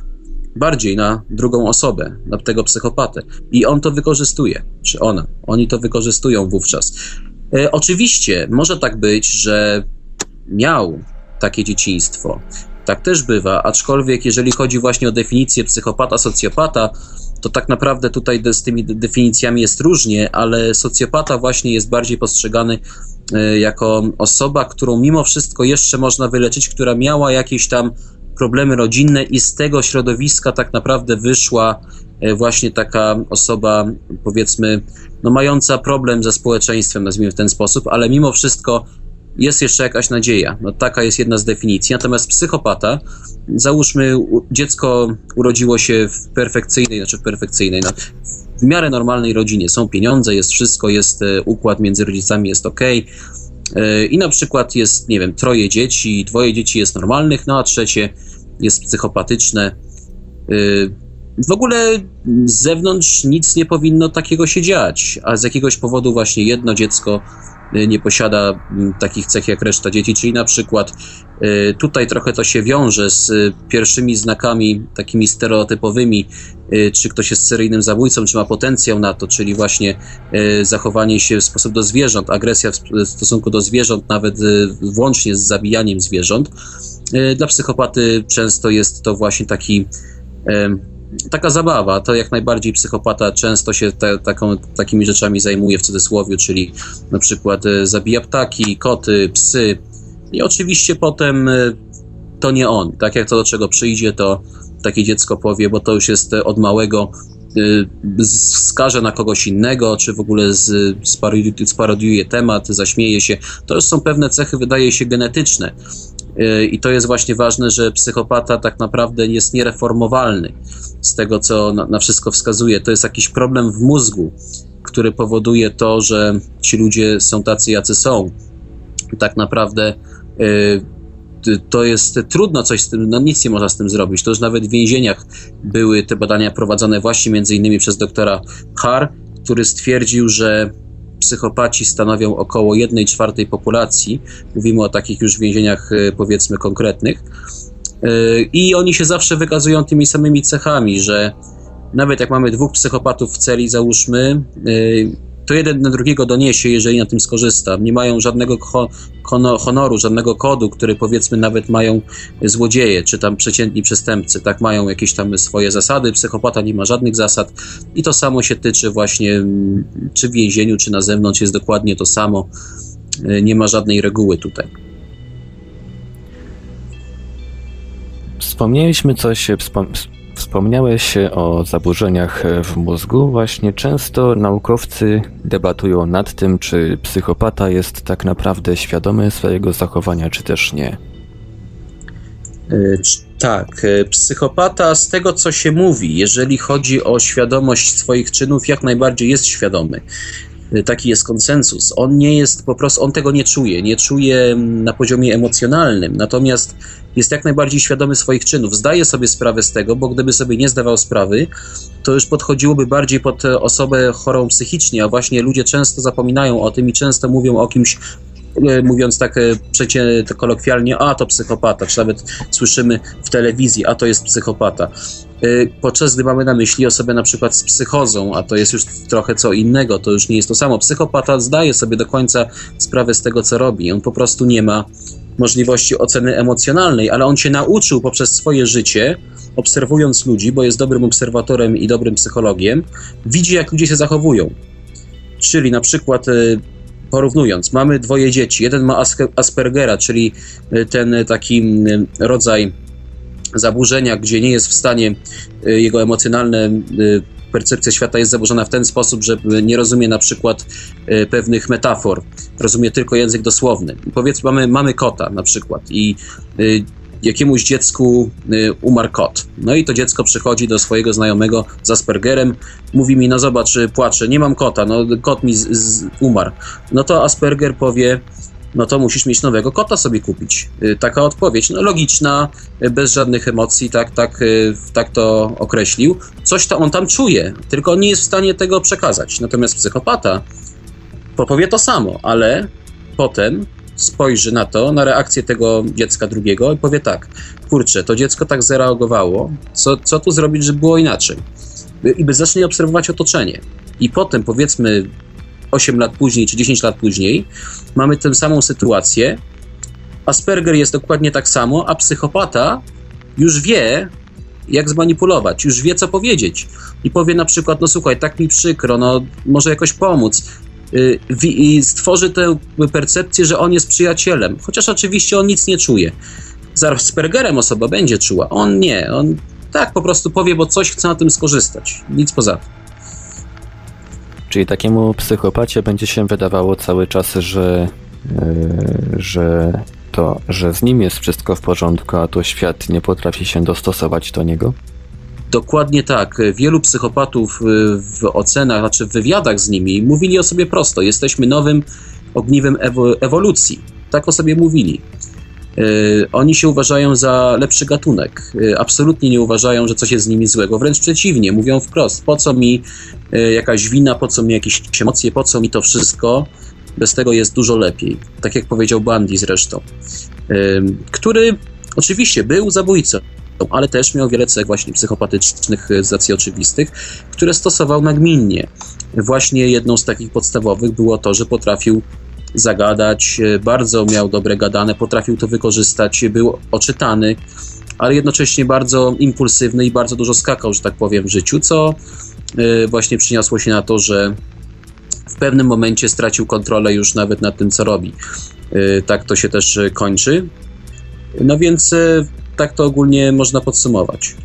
bardziej na drugą osobę, na tego psychopatę. I on to wykorzystuje, czy ona. Oni to wykorzystują wówczas. E, oczywiście może tak być, że miał takie dzieciństwo. Tak też bywa, aczkolwiek jeżeli chodzi właśnie o definicję psychopata, socjopata, to tak naprawdę tutaj z tymi definicjami jest różnie, ale socjopata właśnie jest bardziej postrzegany e, jako osoba, którą mimo wszystko jeszcze można wyleczyć, która miała jakieś tam problemy rodzinne i z tego środowiska tak naprawdę wyszła właśnie taka osoba, powiedzmy, no mająca problem ze społeczeństwem, nazwijmy w ten sposób, ale mimo wszystko jest jeszcze jakaś nadzieja. No, taka jest jedna z definicji. Natomiast psychopata, załóżmy, dziecko urodziło się w perfekcyjnej, znaczy w perfekcyjnej, no, w miarę normalnej rodzinie. Są pieniądze, jest wszystko, jest e, układ między rodzicami, jest ok. E, I na przykład jest, nie wiem, troje dzieci, dwoje dzieci jest normalnych, no a trzecie jest psychopatyczne. W ogóle z zewnątrz nic nie powinno takiego się dziać, a z jakiegoś powodu właśnie jedno dziecko e, nie posiada takich cech jak reszta dzieci, czyli na przykład tutaj trochę to się wiąże z pierwszymi znakami takimi stereotypowymi, czy ktoś jest seryjnym zabójcą, czy ma potencjał na to, czyli właśnie zachowanie się w sposób do zwierząt, agresja w stosunku do zwierząt, nawet włącznie z zabijaniem zwierząt. Dla psychopaty często jest to właśnie taki taka zabawa, to jak najbardziej psychopata często się te, taką, takimi rzeczami zajmuje w cudzysłowie, czyli na przykład e, zabija ptaki, koty, psy i oczywiście potem e, to nie on. Tak jak to do czego przyjdzie, to takie dziecko powie, bo to już jest od małego e, skaże na kogoś innego, czy w ogóle sparodiuje, sparodiuje temat, zaśmieje się. To już są pewne cechy, wydaje się, genetyczne. I to jest właśnie ważne, że psychopata tak naprawdę jest niereformowalny z tego, co na, wszystko wskazuje. To jest jakiś problem w mózgu, który powoduje to, że ci ludzie są tacy, jacy są. Tak naprawdę y, to jest trudno coś z tym, no nic nie można z tym zrobić. To już nawet w więzieniach były te badania prowadzone właśnie między innymi przez doktora Har, który stwierdził, że psychopaci stanowią około 1 czwartej populacji. Mówimy o takich już więzieniach y, powiedzmy konkretnych Y, I oni się zawsze wykazują tymi samymi cechami, że nawet jak mamy dwóch psychopatów w celi, załóżmy, y, to jeden na drugiego doniesie, jeżeli na tym skorzysta. Nie mają żadnego honoru, żadnego kodu, który powiedzmy nawet mają złodzieje, czy tam przeciętni przestępcy. Tak mają jakieś tam swoje zasady. Psychopata nie ma żadnych zasad i to samo się tyczy właśnie mm, czy w więzieniu, czy na zewnątrz jest dokładnie to samo. Y, nie ma żadnej reguły tutaj. Wspomnieliśmy coś, wspom wspomniałeś o zaburzeniach w mózgu. Właśnie często naukowcy debatują nad tym, czy psychopata jest tak naprawdę świadomy swojego zachowania, czy też nie. E, tak, e, psychopata z tego co się mówi, jeżeli chodzi o świadomość swoich czynów, jak najbardziej jest świadomy. Y, taki jest konsensus. On nie jest po prostu, on tego nie czuje, nie czuje na poziomie emocjonalnym, natomiast jest jak najbardziej świadomy swoich czynów. Zdaje sobie sprawę z tego, bo gdyby sobie nie zdawał sprawy, to już podchodziłoby bardziej pod osobę chorą psychicznie, a właśnie ludzie często zapominają o tym i często mówią o kimś y, mówiąc tak y, przecie kolokwialnie, a to psychopata, czy nawet słyszymy w telewizji, a to jest psychopata. Podczas gdy mamy na myśli osobę na przykład z psychozą, a to jest już trochę co innego, to już nie jest to samo. Psychopata zdaje sobie do końca sprawę z tego, co robi. On po prostu nie ma możliwości oceny emocjonalnej, ale on się nauczył poprzez swoje życie, obserwując ludzi, bo jest dobrym obserwatorem i dobrym psychologiem, widzi, jak ludzie się zachowują. Czyli na przykład y, porównując, mamy dwoje dzieci. Jeden ma Aspergera, czyli y, ten taki rodzaj zaburzenia, gdzie nie jest w stanie y, jego emocjonalne percepcja świata jest zaburzona w ten sposób, że nie rozumie na przykład y, pewnych metafor, rozumie tylko język dosłowny. Powiedzmy, mamy, mamy kota na przykład i jakiemuś dziecku umarł kot. No i to dziecko przychodzi do swojego znajomego z Aspergerem, mówi mi, no zobacz, płacze, nie mam kota, no kot mi z, z umarł. No to Asperger powie, no to musisz mieć nowego kota sobie kupić. Y, taka odpowiedź, no logiczna, y, bez żadnych emocji, tak, tak, y, tak to określił. Coś to on tam czuje, tylko on nie jest w stanie tego przekazać. Natomiast psychopata powie to samo, ale potem spojrzy na to, na reakcję tego dziecka drugiego i powie tak, kurczę, to dziecko tak zareagowało, co, co tu zrobić, żeby było inaczej? I by zacznie obserwować otoczenie. I potem, powiedzmy, 8 lat później czy 10 lat później mamy tę samą sytuację. Asperger jest dokładnie tak samo, a psychopata już wie, jak zmanipulować, już wie, co powiedzieć. I powie na przykład, no słuchaj, tak mi przykro, no może jakoś pomóc. Y, I stworzy tę percepcję, że on jest przyjacielem, chociaż oczywiście on nic nie czuje. Z Aspergerem osoba będzie czuła, on nie, on tak po prostu powie, bo coś chce na tym skorzystać, nic poza tym. Czyli takiemu psychopacie będzie się wydawało cały czas, że, yy, że to, że z nim jest wszystko w porządku, a to świat nie potrafi się dostosować do niego? Dokładnie tak. Wielu psychopatów e, w ocenach, znaczy w wywiadach z nimi mówili o sobie prosto. Jesteśmy nowym ogniwem ewolucji. Tak o sobie mówili. Oni się uważają za lepszy gatunek. Absolutnie nie uważają, że coś jest z nimi złego. Wręcz przeciwnie, mówią wprost: po co mi jakaś wina, po co mi jakieś emocje, po co mi to wszystko? Bez tego jest dużo lepiej. Tak jak powiedział Bandy zresztą, który oczywiście był zabójcą, ale też miał wiele cech właśnie psychopatycznych z oczywistych, które stosował nagminnie. Właśnie jedną z takich podstawowych było to, że potrafił zagadać, bardzo miał dobre gadane, potrafił to wykorzystać, był oczytany, ale jednocześnie bardzo impulsywny i bardzo dużo skakał, że tak powiem, w życiu, co e, właśnie przyniosło się na to, że w pewnym momencie stracił kontrolę już nawet nad tym, co robi. E, tak to się też kończy. No więc e, tak to ogólnie można podsumować.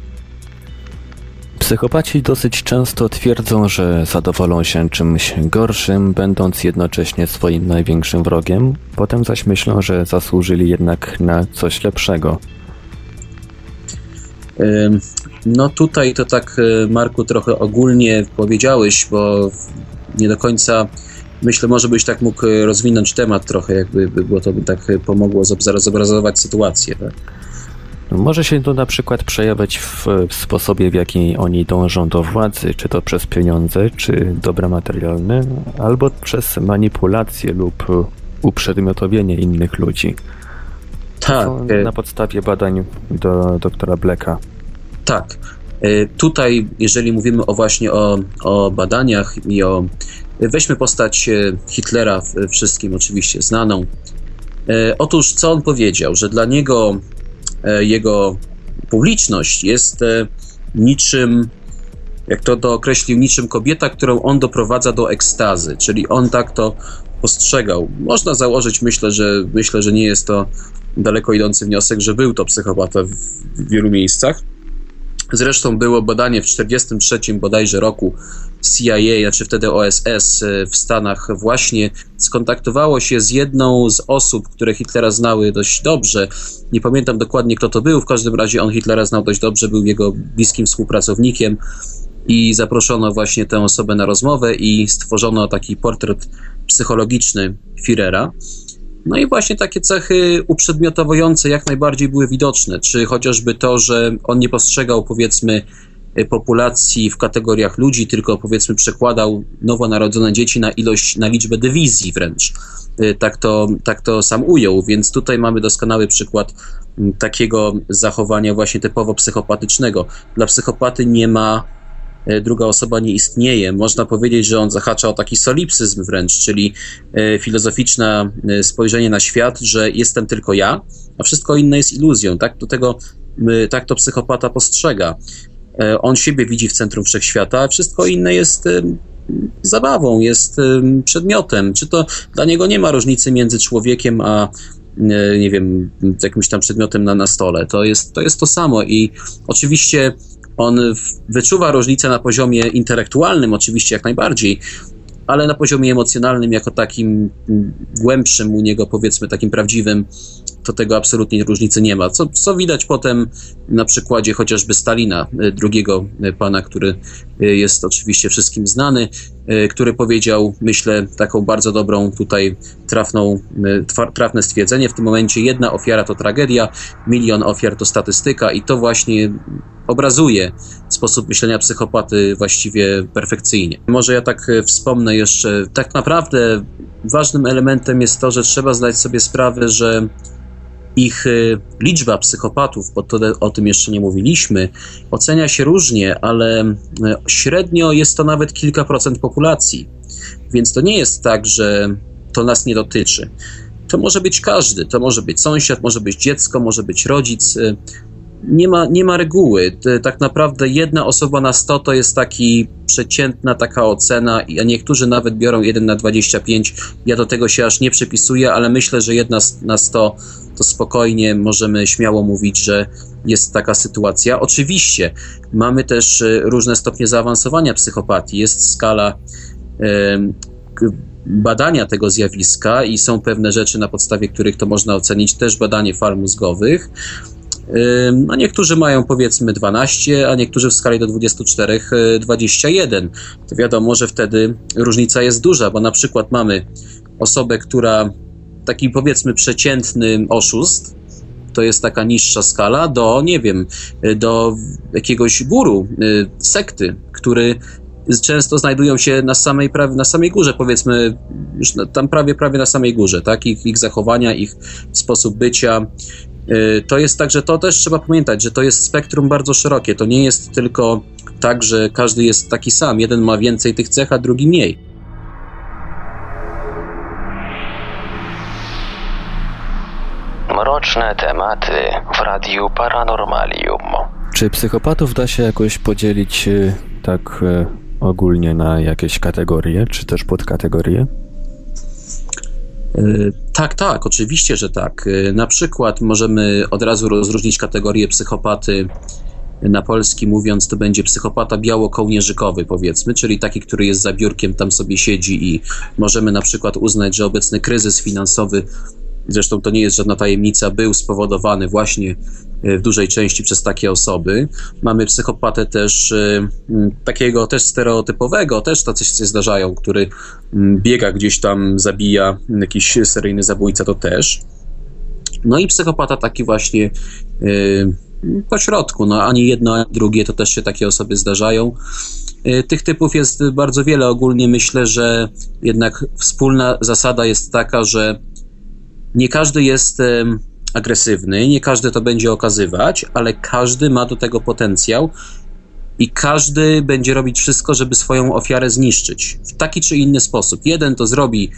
Psychopaci dosyć często twierdzą, że zadowolą się czymś gorszym, będąc jednocześnie swoim największym wrogiem, potem zaś myślą, że zasłużyli jednak na coś lepszego. No tutaj to tak, e, Marku, trochę ogólnie powiedziałeś, bo nie do końca myślę, może byś tak mógł e, rozwinąć temat trochę, jakby było to by tak pomogło zobrazować sytuację. Tak? Może się to na przykład przejawiać w, w, sposobie, w jaki oni dążą do władzy, czy to przez pieniądze, czy dobra materialne, albo przez manipulację lub uprzedmiotowienie innych ludzi. Tak. E, na podstawie badań do doktora Blacka. Tak. E, tutaj, jeżeli mówimy o właśnie o, o badaniach i o. Weźmy postać e, Hitlera, wszystkim oczywiście znaną. Otóż, co on powiedział, że dla niego E, jego publiczność jest e, niczym, jak to, to określił, niczym kobieta, którą on doprowadza do ekstazy, czyli on tak to postrzegał. Można założyć, myślę, że myślę, że nie jest to daleko idący wniosek, że był to psychopata w, w wielu miejscach. Zresztą było badanie w 1943 bodajże roku CIA, znaczy wtedy OSS e, w Stanach właśnie skontaktowało się z jedną z osób, które Hitlera znały dość dobrze. Nie pamiętam dokładnie kto to był, w każdym razie on Hitlera znał dość dobrze, był jego bliskim współpracownikiem i zaproszono właśnie tę osobę na rozmowę i stworzono taki portret psychologiczny Führera. No i właśnie takie cechy uprzedmiotowujące jak najbardziej były widoczne, czy chociażby to, że on nie postrzegał powiedzmy populacji w kategoriach ludzi, tylko powiedzmy przekładał nowonarodzone dzieci na ilość, na liczbę dywizji wręcz. Y, tak to, tak to sam ujął, więc tutaj mamy doskonały przykład takiego zachowania właśnie typowo psychopatycznego. Dla psychopaty nie ma E, druga osoba nie istnieje. Można powiedzieć, że on zahacza o taki solipsyzm wręcz, czyli e, filozoficzne e, spojrzenie na świat, że jestem tylko ja, a wszystko inne jest iluzją. Tak, do tego, tak to psychopata postrzega. On siebie widzi w centrum wszechświata, a wszystko inne jest zabawą, jest przedmiotem. Czy to dla niego nie ma różnicy między człowiekiem a nie wiem, jakimś tam przedmiotem na, na stole. To jest, to jest to samo i oczywiście on wyczuwa różnicę na poziomie intelektualnym, oczywiście jak najbardziej, ale na poziomie emocjonalnym, jako takim głębszym u niego, powiedzmy takim prawdziwym, to tego absolutnie różnicy nie ma. Co, co widać potem na przykładzie chociażby Stalina, e, drugiego e, pana, który e, jest oczywiście wszystkim znany, który powiedział, myślę, taką bardzo dobrą tutaj trafną, trafne stwierdzenie w tym momencie, jedna ofiara to tragedia, milion ofiar to statystyka i to właśnie obrazuje sposób myślenia psychopaty właściwie perfekcyjnie. Może ja tak wspomnę jeszcze, tak naprawdę ważnym elementem jest to, że trzeba zdać sobie sprawę, że ich y, liczba psychopatów, bo to o tym jeszcze nie mówiliśmy, ocenia się różnie, ale y, średnio jest to nawet kilka procent populacji. Więc to nie jest tak, że to nas nie dotyczy. To może być każdy, to może być sąsiad, może być dziecko, może być rodzic. Nie ma, nie ma reguły. Tak naprawdę jedna osoba na 100 to jest taki przeciętna taka ocena, a niektórzy nawet biorą 1 na 25. Ja do tego się aż nie przypisuję, ale myślę, że jedna na 100 to spokojnie możemy śmiało mówić, że jest taka sytuacja. Oczywiście mamy też e, różne stopnie zaawansowania psychopatii. Jest skala badania tego zjawiska i są pewne rzeczy, na podstawie których to można ocenić, też badanie fal mózgowych. No niektórzy mają powiedzmy 12, a niektórzy w skali do 24 21. To wiadomo, że wtedy różnica jest duża, bo na przykład mamy osobę, która taki powiedzmy przeciętny oszust, to jest taka niższa skala, do nie wiem, do jakiegoś guru, sekty, który często znajdują się na samej, prawie, na samej górze, powiedzmy, już tam prawie, prawie na samej górze, tak? Ich, ich zachowania, ich sposób bycia. Y, to jest tak, że to też trzeba pamiętać, że to jest spektrum bardzo szerokie. To nie jest tylko tak, że każdy jest taki sam. Jeden ma więcej tych cech, a drugi mniej. Mroczne tematy w Radiu Paranormalium. Czy psychopatów da się jakoś podzielić y, tak y, ogólnie na jakieś kategorie, czy też podkategorie? E, tak, tak, oczywiście, że tak. E, na przykład możemy od razu rozróżnić kategorię psychopaty na polski mówiąc, to będzie psychopata biało-kołnierzykowy, powiedzmy, czyli taki, który jest za biurkiem, tam sobie siedzi i możemy na przykład uznać, że obecny kryzys finansowy zresztą to nie jest żadna tajemnica, był spowodowany właśnie e, w dużej części przez takie osoby. Mamy psychopatę też e, takiego też stereotypowego, też tacy się zdarzają, który biega gdzieś tam, zabija jakiś seryjny zabójca, to też. No i psychopata taki właśnie e, po środku, no ani jedno, ani drugie, to też się takie osoby zdarzają. Tych typów jest bardzo wiele. Ogólnie myślę, że jednak wspólna zasada jest taka, że nie każdy jest agresywny, nie każdy to będzie okazywać, ale każdy ma do tego potencjał i każdy będzie robić wszystko, żeby swoją ofiarę zniszczyć w taki czy inny sposób. Jeden to zrobi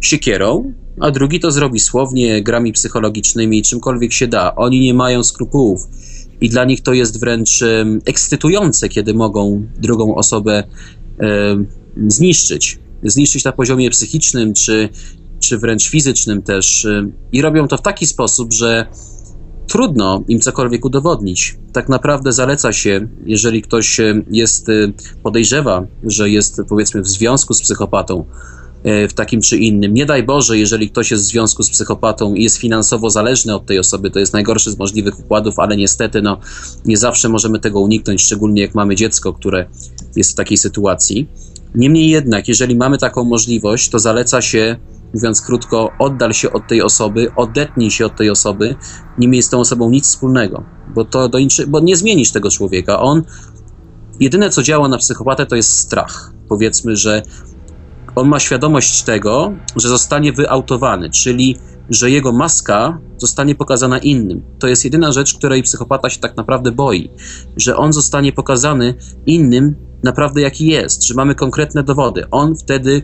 siekierą, a drugi to zrobi słownie, grami psychologicznymi, czymkolwiek się da. Oni nie mają skrupułów i dla nich to jest wręcz ekscytujące, kiedy mogą drugą osobę zniszczyć. Zniszczyć na poziomie psychicznym czy czy wręcz fizycznym też. Y, I robią to w taki sposób, że trudno im cokolwiek udowodnić. Tak naprawdę zaleca się, jeżeli ktoś y, jest, y, podejrzewa, że jest powiedzmy w związku z psychopatą, w takim czy innym. Nie daj Boże, jeżeli ktoś jest w związku z psychopatą i jest finansowo zależny od tej osoby, to jest najgorszy z możliwych układów, ale niestety no, nie zawsze możemy tego uniknąć, szczególnie jak mamy dziecko, które jest w takiej sytuacji. Niemniej jednak, jeżeli mamy taką możliwość, to zaleca się mówiąc krótko, oddal się od tej osoby, odetnij się od tej osoby, nie miej z tą osobą nic wspólnego, bo to do inczy, bo nie zmienisz tego człowieka. On jedyne co działa na psychopatę to jest strach. Powiedzmy, że on ma świadomość tego, że zostanie wyautowany, czyli że jego maska zostanie pokazana innym. To jest jedyna rzecz, której psychopata się tak naprawdę boi, że on zostanie pokazany innym naprawdę jaki jest, że mamy konkretne dowody. On wtedy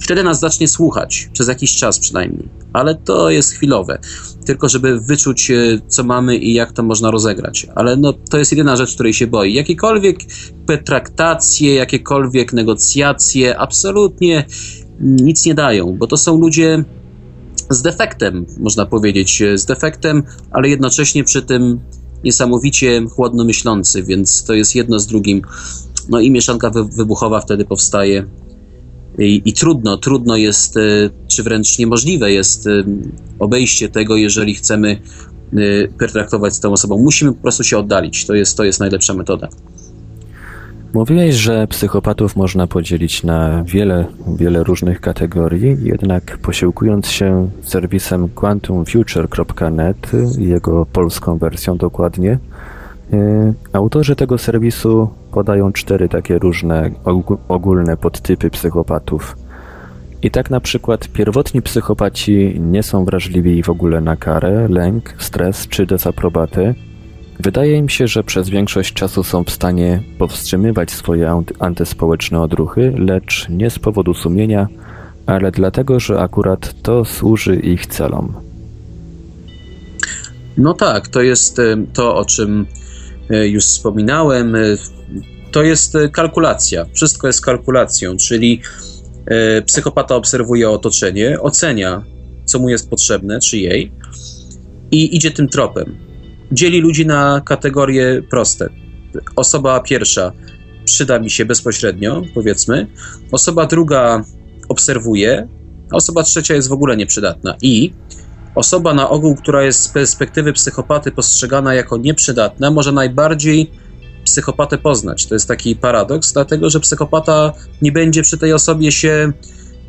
Wtedy nas zacznie słuchać, przez jakiś czas przynajmniej, ale to jest chwilowe, tylko żeby wyczuć, e, co mamy i jak to można rozegrać. Ale no, to jest jedyna rzecz, której się boi. Jakiekolwiek pertraktacje, jakiekolwiek negocjacje absolutnie nic nie dają, bo to są ludzie z defektem, można powiedzieć, z defektem, ale jednocześnie przy tym niesamowicie chłodno myślący, więc to jest jedno z drugim. No i mieszanka wybuchowa wtedy powstaje i, I, trudno, trudno jest, e, czy wręcz niemożliwe jest e, obejście tego, jeżeli chcemy e, pertraktować z tą osobą. Musimy po prostu się oddalić. To jest, to jest najlepsza metoda. Mówiłeś, że psychopatów można podzielić na wiele, wiele różnych kategorii, jednak posiłkując się serwisem quantumfuture.net, jego polską wersją dokładnie, autorzy tego serwisu podają cztery takie różne ogólne podtypy psychopatów. I tak na przykład pierwotni psychopaci nie są wrażliwi w ogóle na karę, lęk, stres czy dezaprobatę. Wydaje im się, że przez większość czasu są w stanie powstrzymywać swoje antyspołeczne odruchy, lecz nie z powodu sumienia, ale dlatego, że akurat to służy ich celom. No tak, to jest e, to, o czym E, już wspominałem, e, to jest e, kalkulacja. Wszystko jest kalkulacją, czyli psychopata obserwuje otoczenie, ocenia, co mu jest potrzebne, czy jej, i idzie tym tropem. Dzieli ludzi na kategorie proste. Osoba pierwsza przyda mi się bezpośrednio, powiedzmy. Osoba druga obserwuje, a osoba trzecia jest w ogóle nieprzydatna. I osoba na ogół, która jest z perspektywy psychopaty postrzegana jako nieprzydatna, może najbardziej psychopatę poznać. To jest taki paradoks, dlatego że psychopata nie będzie przy tej osobie się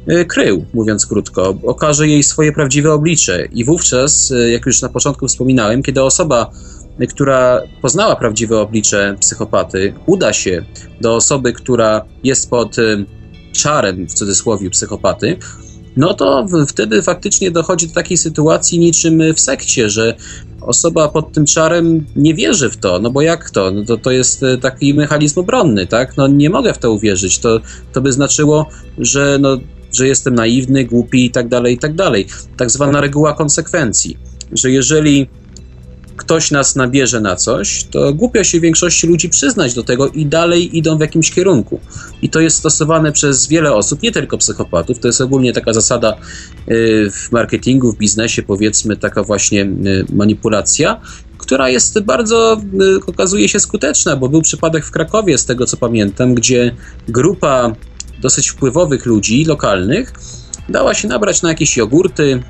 e, krył, mówiąc krótko, okaże jej swoje prawdziwe oblicze i wówczas, e, jak już na początku wspominałem, kiedy osoba, e, która poznała prawdziwe oblicze psychopaty, uda się do osoby, która jest pod czarem, w cudzysłowie, psychopaty, no to wtedy faktycznie dochodzi do takiej sytuacji niczym w sekcie, że osoba pod tym czarem nie wierzy w to, no bo jak to? No to, to jest e, taki mechanizm obronny, tak? No nie mogę w to uwierzyć. To, to by znaczyło, że, no, że jestem naiwny, głupi i tak dalej, i tak dalej. Tak zwana reguła konsekwencji, że jeżeli ktoś nas nabierze na coś, to głupio się większości ludzi przyznać do tego i dalej idą w jakimś kierunku. I to jest stosowane przez wiele osób, nie tylko psychopatów. To jest ogólnie taka zasada y, w marketingu, w biznesie, powiedzmy, taka właśnie y, manipulacja, która jest bardzo, y, okazuje się skuteczna, bo był przypadek w Krakowie, z tego co pamiętam, gdzie grupa dosyć wpływowych ludzi lokalnych dała się nabrać na jakieś jogurty,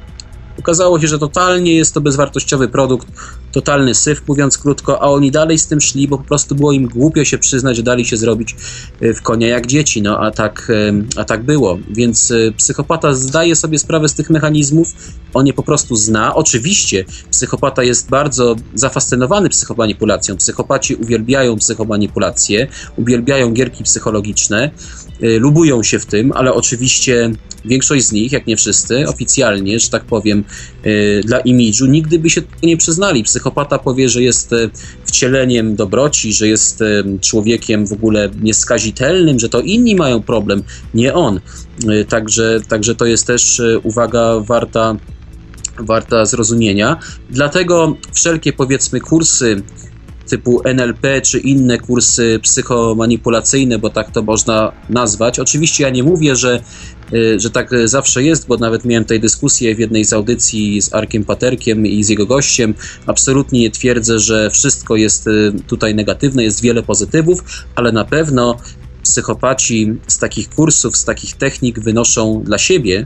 Okazało się, że totalnie jest to bezwartościowy produkt, totalny syf, mówiąc krótko, a oni dalej z tym szli, bo po prostu było im głupio się przyznać, że dali się zrobić e, w konia jak dzieci, no a tak, e, a tak było. Więc e, psychopata zdaje sobie sprawę z tych mechanizmów, on je po prostu zna. Oczywiście psychopata jest bardzo zafascynowany psychomanipulacją. Psychopaci uwielbiają psychomanipulację, uwielbiają gierki psychologiczne, lubują się w tym, ale oczywiście większość z nich, jak nie wszyscy, oficjalnie, że tak powiem, y, dla imidżu, nigdy by się nie przyznali. Psychopata powie, że jest y, wcieleniem dobroci, że jest y, człowiekiem w ogóle nieskazitelnym, że to inni mają problem, nie on. Także, także to jest też uwaga warta warta zrozumienia. Dlatego wszelkie powiedzmy kursy typu NLP czy inne kursy psychomanipulacyjne, bo tak to można nazwać. Oczywiście ja nie mówię, że, że tak zawsze jest, bo nawet miałem tej dyskusję w jednej z audycji z Arkiem Paterkiem i z jego gościem. Absolutnie nie twierdzę, że wszystko jest y, tutaj negatywne, jest wiele pozytywów, ale na pewno psychopaci z takich kursów, z takich technik wynoszą dla siebie,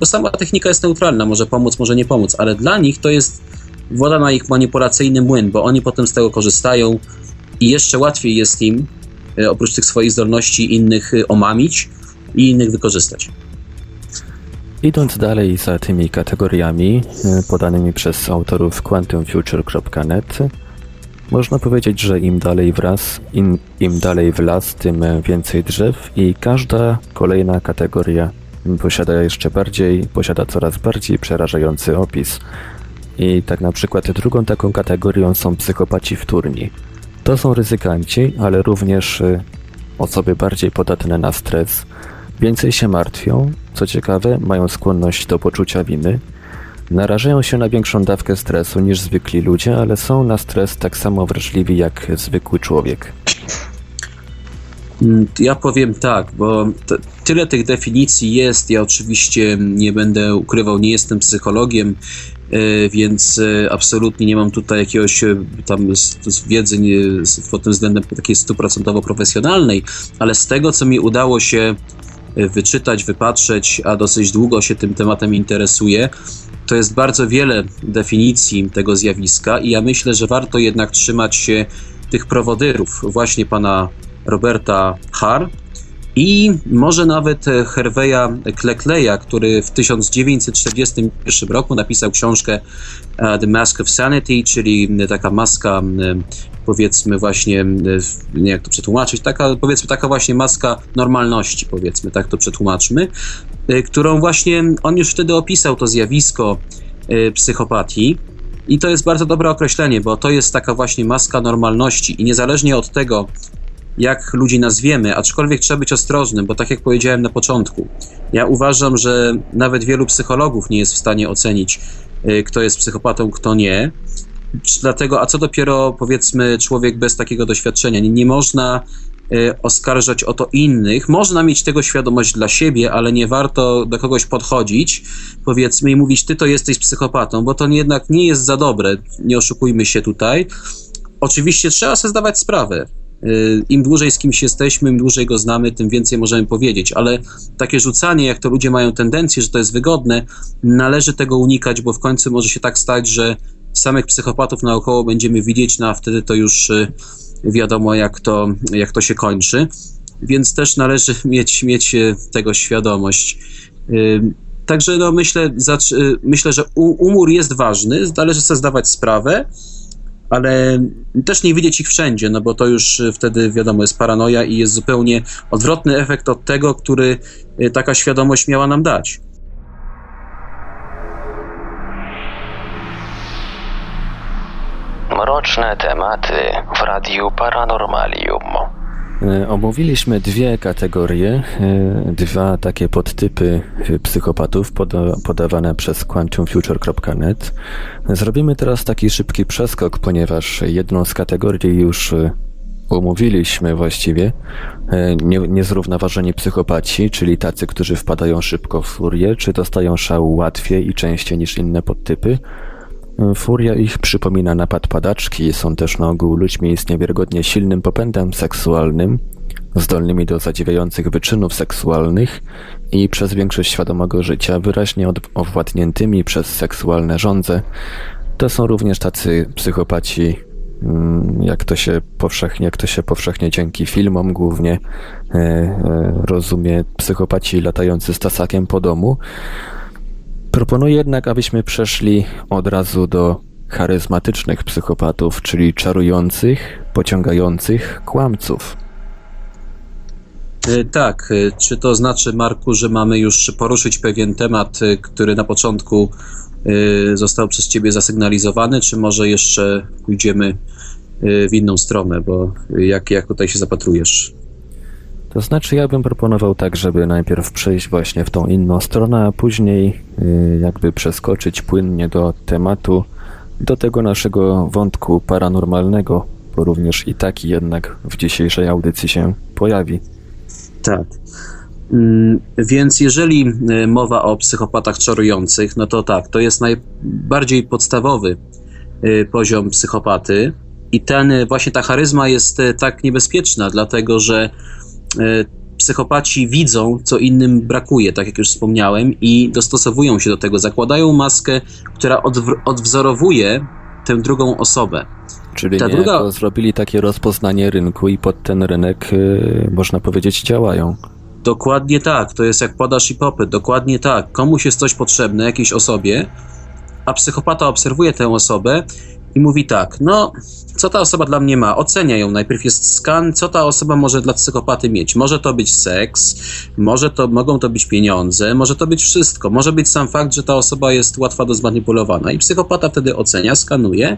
bo sama technika jest neutralna, może pomóc, może nie pomóc, ale dla nich to jest woda na ich manipulacyjny młyn, bo oni potem z tego korzystają i jeszcze łatwiej jest im, e, oprócz tych swoich zdolności, innych omamić i innych wykorzystać. Idąc dalej za tymi kategoriami e, podanymi przez autorów quantumfuture.net, można powiedzieć, że im dalej wraz, im, im dalej w las, tym więcej drzew i każda kolejna kategoria posiada jeszcze bardziej, posiada coraz bardziej przerażający opis. I tak na przykład drugą taką kategorią są psychopaci wtórni. To są ryzykanci, ale również y, osoby bardziej podatne na stres, więcej się martwią, co ciekawe, mają skłonność do poczucia winy, narażają się na większą dawkę stresu niż zwykli ludzie, ale są na stres tak samo wrażliwi jak zwykły człowiek. Mm, ja powiem tak, bo tyle tych definicji jest. Ja oczywiście nie będę ukrywał, nie jestem psychologiem, E, więc e, absolutnie nie mam tutaj jakiegoś e, tam wiedzy nie, pod tym względem takiej stuprocentowo profesjonalnej, ale z tego, co mi udało się wyczytać, wypatrzeć, a dosyć długo się tym tematem interesuję, to jest bardzo wiele definicji tego zjawiska i ja myślę, że warto jednak trzymać się tych prowodyrów, właśnie pana Roberta Har, i może nawet Herveya Cleckley'a, który w 1941 roku napisał książkę e, The Mask of Sanity, czyli taka maska powiedzmy właśnie, nie jak to przetłumaczyć, taka powiedzmy taka właśnie maska normalności, powiedzmy, tak to przetłumaczmy, e, którą właśnie on już wtedy opisał to zjawisko e, psychopatii. I to jest bardzo dobre określenie, bo to jest taka właśnie maska normalności i niezależnie od tego, jak ludzi nazwiemy, aczkolwiek trzeba być ostrożnym, bo tak jak powiedziałem na początku, ja uważam, że nawet wielu psychologów nie jest w stanie ocenić, y, kto jest psychopatą, kto nie. Dlatego, a co dopiero powiedzmy człowiek bez takiego doświadczenia? Nie, nie można y, oskarżać o to innych. Można mieć tego świadomość dla siebie, ale nie warto do kogoś podchodzić, powiedzmy, i mówić, ty to jesteś psychopatą, bo to jednak nie jest za dobre. Nie oszukujmy się tutaj. Oczywiście trzeba sobie zdawać sprawę, im dłużej z kimś jesteśmy, im dłużej go znamy, tym więcej możemy powiedzieć, ale takie rzucanie, jak to ludzie mają tendencję, że to jest wygodne, należy tego unikać, bo w końcu może się tak stać, że samych psychopatów naokoło będziemy widzieć, no a wtedy to już y, wiadomo, jak to, jak to się kończy. Więc też należy mieć, mieć y, tego świadomość. Także no myślę, myślę, że umór jest ważny, należy sobie zdawać sprawę, ale też nie widzieć ich wszędzie, no bo to już wtedy wiadomo jest paranoja i jest zupełnie odwrotny efekt od tego, który y, taka świadomość miała nam dać. Mroczne tematy w Radiu Paranormalium. E, omówiliśmy dwie kategorie, e, dwa takie podtypy psychopatów podawane przez quantumfuture.net. Zrobimy teraz taki szybki przeskok, ponieważ jedną z kategorii już e, omówiliśmy właściwie. Niezrównoważeni psychopaci, czyli tacy, którzy wpadają szybko w furię, czy dostają szału łatwiej i częściej niż inne podtypy. Furia ich przypomina napad padaczki, są też na ogół ludźmi z niewiarygodnie silnym popędem seksualnym, zdolnymi do zadziwiających wyczynów seksualnych i przez większość świadomego życia wyraźnie owładniętymi przez seksualne żądze. To są również tacy psychopaci, mm, jak to się powszechnie, jak to się powszechnie dzięki filmom głównie e, e, rozumie, psychopaci latający z tasakiem po domu, Proponuję jednak, abyśmy przeszli od razu do charyzmatycznych psychopatów, czyli czarujących, pociągających kłamców. E, tak, e, czy to znaczy, Marku, że mamy już poruszyć pewien temat, e, który na początku został przez Ciebie zasygnalizowany, czy może jeszcze pójdziemy w inną stronę, bo jak, jak tutaj się zapatrujesz? To znaczy, ja bym proponował tak, żeby najpierw przejść właśnie w tą inną stronę, a później y, jakby przeskoczyć płynnie do tematu, do tego naszego wątku paranormalnego, bo również i taki jednak w dzisiejszej audycji się pojawi. Tak. Mm, więc jeżeli y, mowa o psychopatach czarujących, no to tak, to jest najbardziej podstawowy y, poziom psychopaty. I ten, właśnie ta charyzma jest tak niebezpieczna, dlatego że psychopaci widzą, co innym brakuje, tak jak już wspomniałem, i dostosowują się do tego. Zakładają maskę, która odwzorowuje tę drugą osobę. Czyli Ta druga... zrobili takie rozpoznanie rynku i pod ten rynek, yy, można powiedzieć, działają. Dokładnie tak. To jest jak podaż i popyt. Dokładnie tak. Komuś jest coś potrzebne, jakiejś osobie, a psychopata obserwuje tę osobę i mówi tak, no, co ta osoba dla mnie ma? Ocenia ją. Najpierw jest skan, co ta osoba może dla psychopaty mieć. Może to być seks, może to, mogą to być pieniądze, może to być wszystko. Może być sam fakt, że ta osoba jest łatwa do zmanipulowania. I psychopata wtedy ocenia, skanuje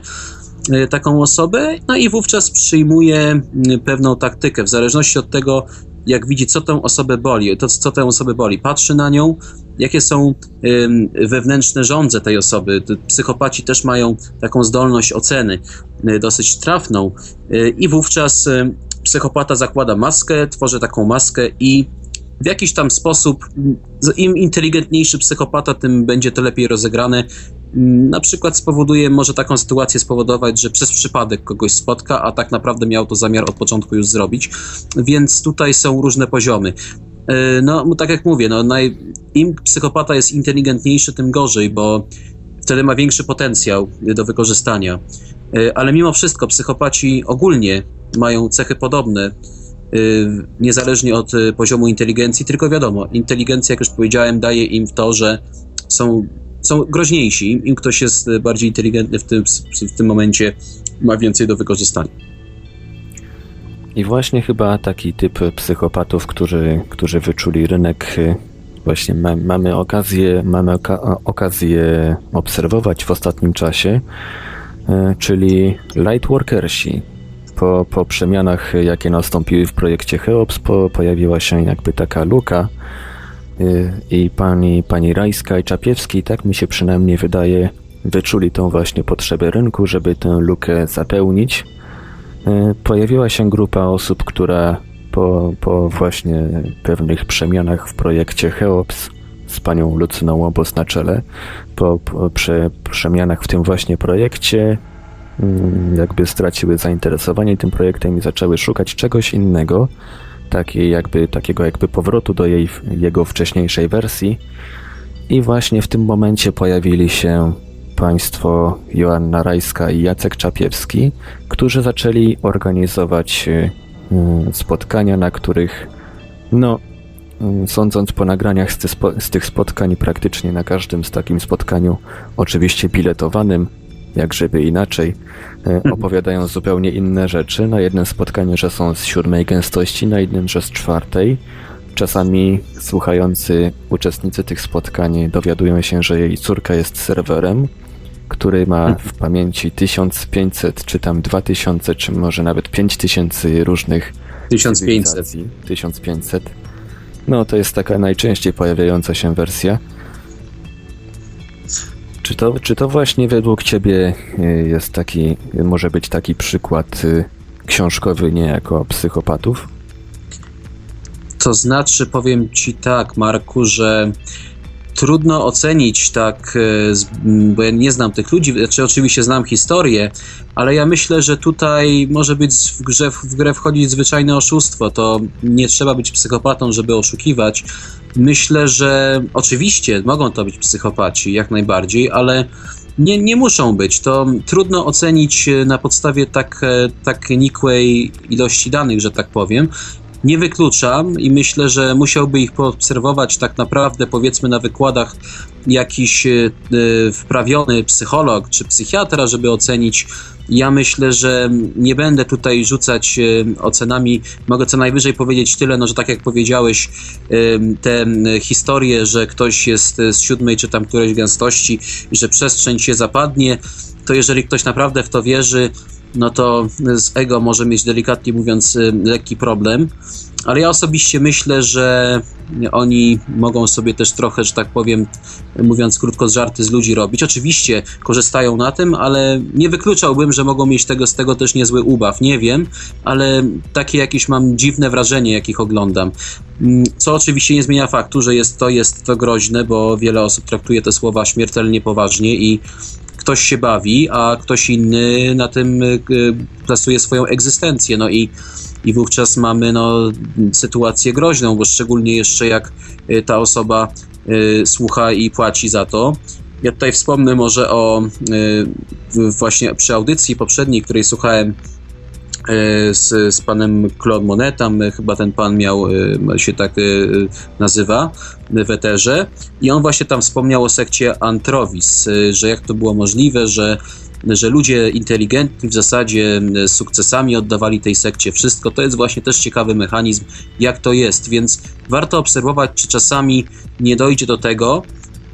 y, taką osobę, no i wówczas przyjmuje y, pewną taktykę, w zależności od tego, jak widzi, co tę osobę boli, to co tę osobę boli, patrzy na nią, jakie są wewnętrzne żądze tej osoby. Psychopaci też mają taką zdolność oceny y, dosyć trafną y, i wówczas y, psychopata zakłada maskę, tworzy taką maskę i w jakiś tam sposób, im inteligentniejszy psychopata, tym będzie to lepiej rozegrane. Na przykład spowoduje, może taką sytuację spowodować, że przez przypadek kogoś spotka, a tak naprawdę miał to zamiar od początku już zrobić. Więc tutaj są różne poziomy. E, no, tak jak mówię, no, naj, im psychopata jest inteligentniejszy, tym gorzej, bo wtedy ma większy potencjał do wykorzystania. E, ale mimo wszystko psychopaci ogólnie mają cechy podobne, e, niezależnie od poziomu inteligencji, tylko wiadomo, inteligencja, jak już powiedziałem, daje im w to, że są, są groźniejsi. Im ktoś jest bardziej inteligentny w tym, w tym momencie, ma więcej do wykorzystania. I właśnie chyba taki typ psychopatów, którzy, którzy wyczuli rynek, y, właśnie ma, mamy okazję, mamy oka okazję obserwować w ostatnim czasie, y, czyli lightworkersi. Po, po przemianach, jakie nastąpiły w projekcie Cheops, po, pojawiła się jakby taka luka y, i pani, pani Rajska i Czapiewski, tak mi się przynajmniej wydaje, wyczuli tą właśnie potrzebę rynku, żeby tę lukę zapełnić pojawiła się grupa osób, która po, po właśnie pewnych przemianach w projekcie Cheops z panią Lucyną Łobos na czele, po, po prze, przemianach w tym właśnie projekcie mm, jakby straciły zainteresowanie tym projektem i zaczęły szukać czegoś innego, takiej jakby, takiego jakby powrotu do jej, jego wcześniejszej wersji. I właśnie w tym momencie pojawili się państwo Joanna Rajska i Jacek Czapiewski, którzy zaczęli organizować y, y, spotkania, na których, no, y, sądząc po nagraniach z, z tych spotkań, praktycznie na każdym z takim spotkaniu, oczywiście biletowanym, jak żeby inaczej, mhm. opowiadają zupełnie inne rzeczy. Na jednym spotkaniu, że są z siódmej gęstości, na innym, że z czwartej. Czasami słuchający uczestnicy tych spotkań dowiadują się, że jej córka jest serwerem, który ma w pamięci 1500, czy tam 2000, czy może nawet 5000 różnych 1500. 1500. No, to jest taka najczęściej pojawiająca się wersja. Czy to, czy to właśnie według Ciebie y, jest taki, może być taki przykład y, książkowy niejako psychopatów? To znaczy, powiem Ci tak, Marku, że trudno ocenić tak, e, bo ja nie znam tych ludzi, znaczy oczywiście znam historię, ale ja myślę, że tutaj może być w grze, w grę wchodzić zwyczajne oszustwo. To nie trzeba być psychopatą, żeby oszukiwać. Myślę, że oczywiście mogą to być psychopaci, jak najbardziej, ale nie, nie muszą być. To trudno ocenić na podstawie tak, e, tak nikłej ilości danych, że tak powiem nie wykluczam i myślę, że musiałby ich poobserwować tak naprawdę powiedzmy na wykładach jakiś y, wprawiony psycholog czy psychiatra, żeby ocenić. Ja myślę, że nie będę tutaj rzucać y, ocenami. Mogę co najwyżej powiedzieć tyle, no, że tak jak powiedziałeś, y, te historie, że ktoś jest z siódmej czy tam którejś gęstości że przestrzeń się zapadnie, to jeżeli ktoś naprawdę w to wierzy, no to z ego może mieć delikatnie mówiąc y, lekki problem. Ale ja osobiście myślę, że oni mogą sobie też trochę, że tak powiem, mówiąc krótko, z żarty z ludzi robić. Oczywiście korzystają na tym, ale nie wykluczałbym, że mogą mieć tego, z tego też niezły ubaw. Nie wiem, ale takie jakieś mam dziwne wrażenie, jakich oglądam. Mm, co oczywiście nie zmienia faktu, że jest to, jest to groźne, bo wiele osób traktuje te słowa śmiertelnie poważnie i ktoś się bawi, a ktoś inny na tym y, plasuje swoją egzystencję. No i, i wówczas mamy no, sytuację groźną, bo szczególnie jeszcze jak y, ta osoba y, słucha i płaci za to. Ja tutaj wspomnę może o właśnie przy audycji poprzedniej, której słuchałem z, z panem Claude Monetam, chyba ten pan miał, e, się tak e, nazywa, w eterze i on właśnie tam wspomniał o sekcie Antrovis, że jak to było możliwe, że że ludzie inteligentni w zasadzie z sukcesami oddawali tej sekcie wszystko. To jest właśnie też ciekawy mechanizm, jak to jest, więc warto obserwować, czy czasami nie dojdzie do tego,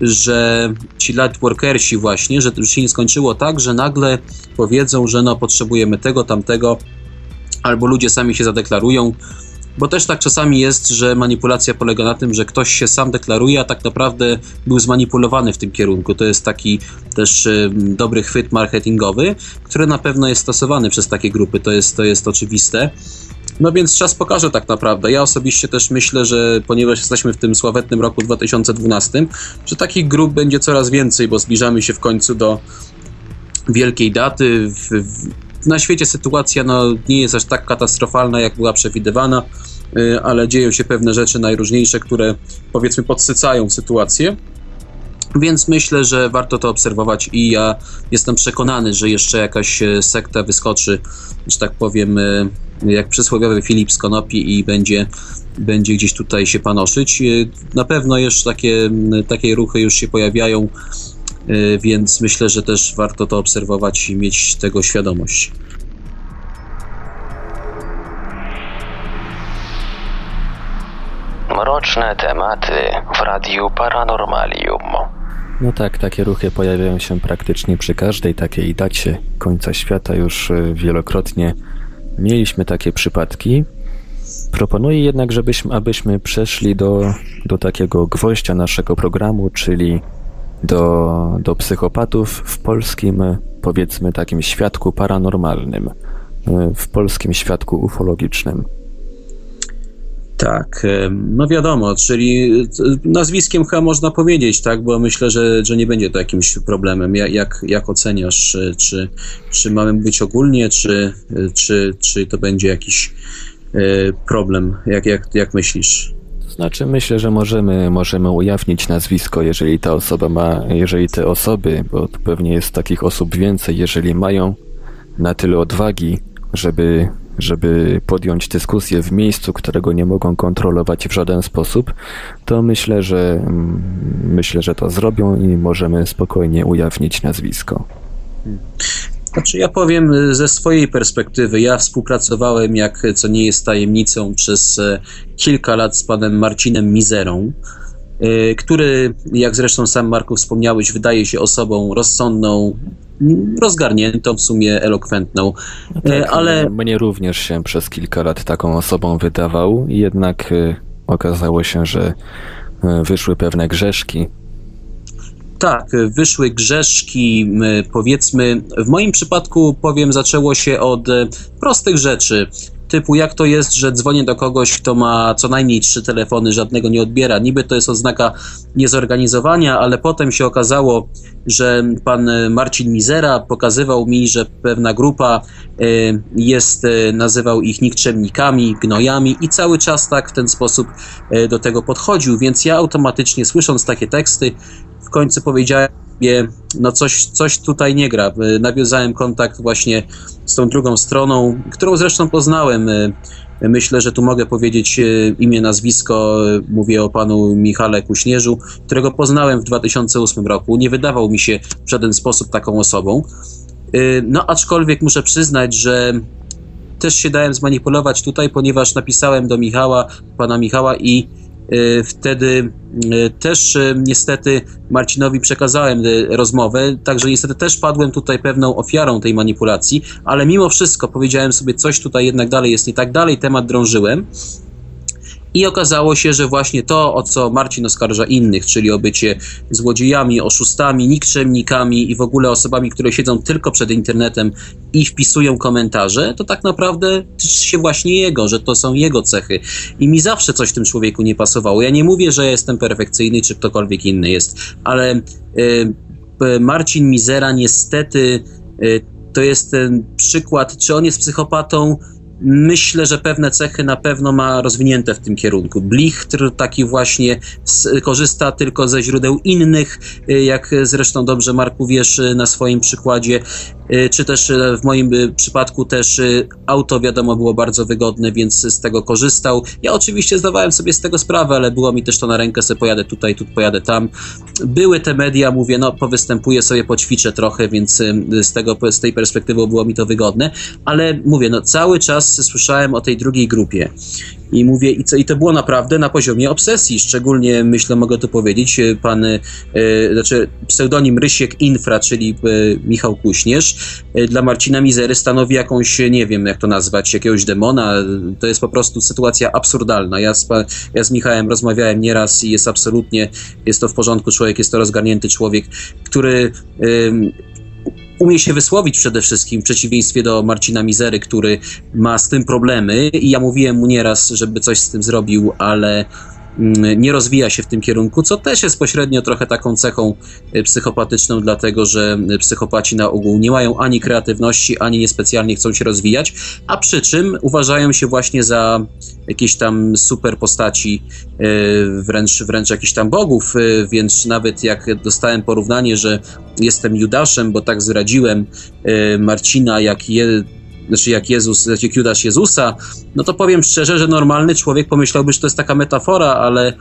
że ci lightworkersi właśnie, że już się nie skończyło tak, że nagle powiedzą, że no potrzebujemy tego, tamtego, albo ludzie sami się zadeklarują, bo też tak czasami jest, że manipulacja polega na tym, że ktoś się sam deklaruje, a tak naprawdę był zmanipulowany w tym kierunku. To jest taki też y, dobry chwyt marketingowy, który na pewno jest stosowany przez takie grupy, to jest, to jest oczywiste. No więc czas pokaże tak naprawdę. Ja osobiście też myślę, że ponieważ jesteśmy w tym sławetnym roku 2012, że takich grup będzie coraz więcej, bo zbliżamy się w końcu do wielkiej daty. W, w, na świecie sytuacja no, nie jest aż tak katastrofalna, jak była przewidywana, y, ale dzieją się pewne rzeczy najróżniejsze, które powiedzmy podsycają sytuację. Więc myślę, że warto to obserwować i ja jestem przekonany, że jeszcze jakaś e, sekta wyskoczy, że tak powiem, e, jak przysłowiowy Filip z Konopi i będzie, będzie gdzieś tutaj się panoszyć. E, na pewno jeszcze takie, takie ruchy już się pojawiają więc myślę, że też warto to obserwować i mieć tego świadomość. Mroczne tematy w Radiu Paranormalium. No tak, takie ruchy pojawiają się praktycznie przy każdej takiej dacie końca świata. Już y, wielokrotnie mieliśmy takie przypadki. Proponuję jednak, żebyśmy, abyśmy przeszli do, do takiego gwoździa naszego programu, czyli do, do psychopatów w polskim, powiedzmy, takim świadku paranormalnym, w polskim świadku ufologicznym. Tak, no wiadomo, czyli nazwiskiem chyba można powiedzieć, tak, bo myślę, że, że nie będzie to jakimś problemem. Jak, jak oceniasz, czy, czy mamy mówić ogólnie, czy, czy, czy to będzie jakiś e, problem? Jak, jak, jak myślisz? Znaczy, myślę, że możemy, możemy ujawnić nazwisko, jeżeli ta osoba ma, jeżeli te osoby, bo pewnie jest takich osób więcej, jeżeli mają na tyle odwagi, żeby żeby podjąć dyskusję w miejscu, którego nie mogą kontrolować w żaden sposób, to myślę, że mm, myślę, że to zrobią i możemy spokojnie ujawnić nazwisko. Znaczy, ja powiem y, ze swojej perspektywy. Ja współpracowałem, jak co nie jest tajemnicą, przez e, kilka lat z panem Marcinem Mizerą, y, który, jak zresztą sam Marku wspomniałeś, wydaje się osobą rozsądną, rozgarniętą, w sumie elokwentną, no tak, e, ale... Mnie również się przez kilka lat taką osobą wydawał, jednak e, okazało się, że e, wyszły pewne grzeszki. Tak, wyszły grzeszki, powiedzmy, w moim przypadku powiem, zaczęło się od prostych rzeczy typu jak to jest, że dzwonię do kogoś, kto ma co najmniej trzy telefony, żadnego nie odbiera. Niby to jest oznaka niezorganizowania, ale potem się okazało, że pan Marcin Mizera pokazywał mi, że pewna grupa y, jest, nazywał ich nikczemnikami, gnojami i cały czas tak w ten sposób do tego podchodził, więc ja automatycznie słysząc takie teksty w końcu powiedziałem no coś, coś tutaj nie gra. Nawiązałem kontakt właśnie z tą drugą stroną, którą zresztą poznałem. Myślę, że tu mogę powiedzieć e, imię, nazwisko. Mówię o panu Michale Kuśnierzu, którego poznałem w 2008 roku. Nie wydawał mi się w żaden sposób taką osobą. No, aczkolwiek muszę przyznać, że też się dałem zmanipulować tutaj, ponieważ napisałem do Michała, pana Michała i Y, wtedy y, też y, niestety Marcinowi przekazałem rozmowę, także niestety też padłem tutaj pewną ofiarą tej manipulacji, ale mimo wszystko powiedziałem sobie, coś tutaj jednak dalej jest nie tak, dalej temat drążyłem i okazało się, że właśnie to, o co Marcin oskarża innych, czyli o bycie złodziejami, oszustami, nikczemnikami i w ogóle osobami, które siedzą tylko przed internetem i wpisują komentarze, to tak naprawdę tyczy się właśnie jego, że to są jego cechy. I mi zawsze coś w tym człowieku nie pasowało. Ja nie mówię, że jestem perfekcyjny, czy ktokolwiek inny jest, ale y, Marcin Mizera niestety y, to jest ten przykład, czy on jest psychopatą, Myślę, że pewne cechy na pewno ma rozwinięte w tym kierunku. Blichtr taki właśnie korzysta tylko ze źródeł innych, y, jak zresztą dobrze Marku wiesz y, na swoim przykładzie, y, czy też w moim przypadku też auto wiadomo było bardzo wygodne, więc z tego korzystał. Ja oczywiście zdawałem sobie z tego sprawę, ale było mi też to na rękę, sobie pojadę tutaj, tu pojadę tam. Były te media, mówię, no powystępuję sobie, poćwiczę trochę, więc z, tego, z tej perspektywy było mi to wygodne, ale mówię, no cały czas słyszałem o tej drugiej grupie. I mówię, i, co, i to było naprawdę na poziomie obsesji. Szczególnie, myślę, mogę to powiedzieć, e, pan, e, znaczy pseudonim Rysiek Infra, czyli e, Michał Kuśnierz, e, dla Marcina Mizery stanowi jakąś, nie wiem jak to nazwać, jakiegoś demona. To jest po prostu sytuacja absurdalna. Ja z, ja z Michałem rozmawiałem nieraz i jest absolutnie, jest to w porządku człowiek, jest to rozgarnięty człowiek, który umie się wysłowić przede wszystkim, w przeciwieństwie do Marcina Mizery, który ma z tym problemy. I ja mówiłem mu nieraz, żeby coś z tym zrobił, ale nie rozwija się w tym kierunku, co też jest pośrednio trochę taką cechą y, psychopatyczną, dlatego że y, psychopaci na ogół nie mają ani kreatywności, ani niespecjalnie chcą się rozwijać, a przy czym uważają się właśnie za jakieś tam super postaci, y, wręcz, wręcz jakichś tam bogów, więc nawet jak dostałem porównanie, że jestem Judaszem, bo tak zradziłem Marcina, jak je, znaczy jak Jezus, jak Judasz Jezusa, no to powiem szczerze, że normalny człowiek pomyślałby, że to jest taka metafora, ale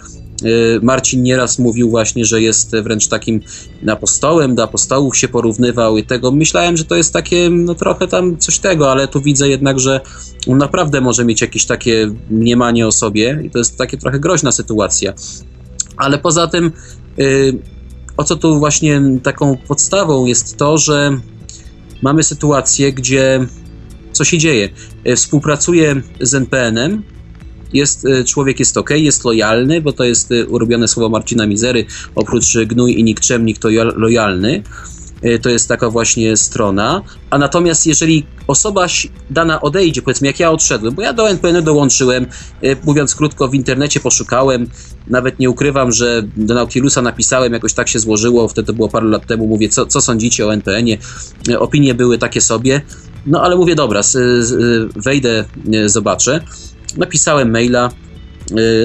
y, Marcin nieraz mówił właśnie, że jest wręcz takim apostołem, do apostołów się porównywał i tego myślałem, że to jest takie, no trochę tam coś tego, ale tu widzę jednak, że on naprawdę może mieć jakieś takie mniemanie o sobie i to jest takie trochę groźna sytuacja. Ale poza tym, y, o co tu właśnie taką podstawą jest to, że mamy sytuację, gdzie co się dzieje? E, współpracuje z NPN-em, jest, e, człowiek jest ok, jest lojalny, bo to jest e, urobione słowo Marcina Mizery, oprócz gnój i nikczemnik to lojalny. to jest taka właśnie strona, a natomiast jeżeli osoba dana odejdzie, powiedzmy jak ja odszedłem, bo ja do NPN dołączyłem, mówiąc krótko, w internecie poszukałem, nawet nie ukrywam, że do Nautilusa napisałem, jakoś tak się złożyło, wtedy to było parę lat temu, mówię, co, co sądzicie o NPN-ie, opinie były takie sobie, no ale mówię, dobra, wejdę, zobaczę. Napisałem maila,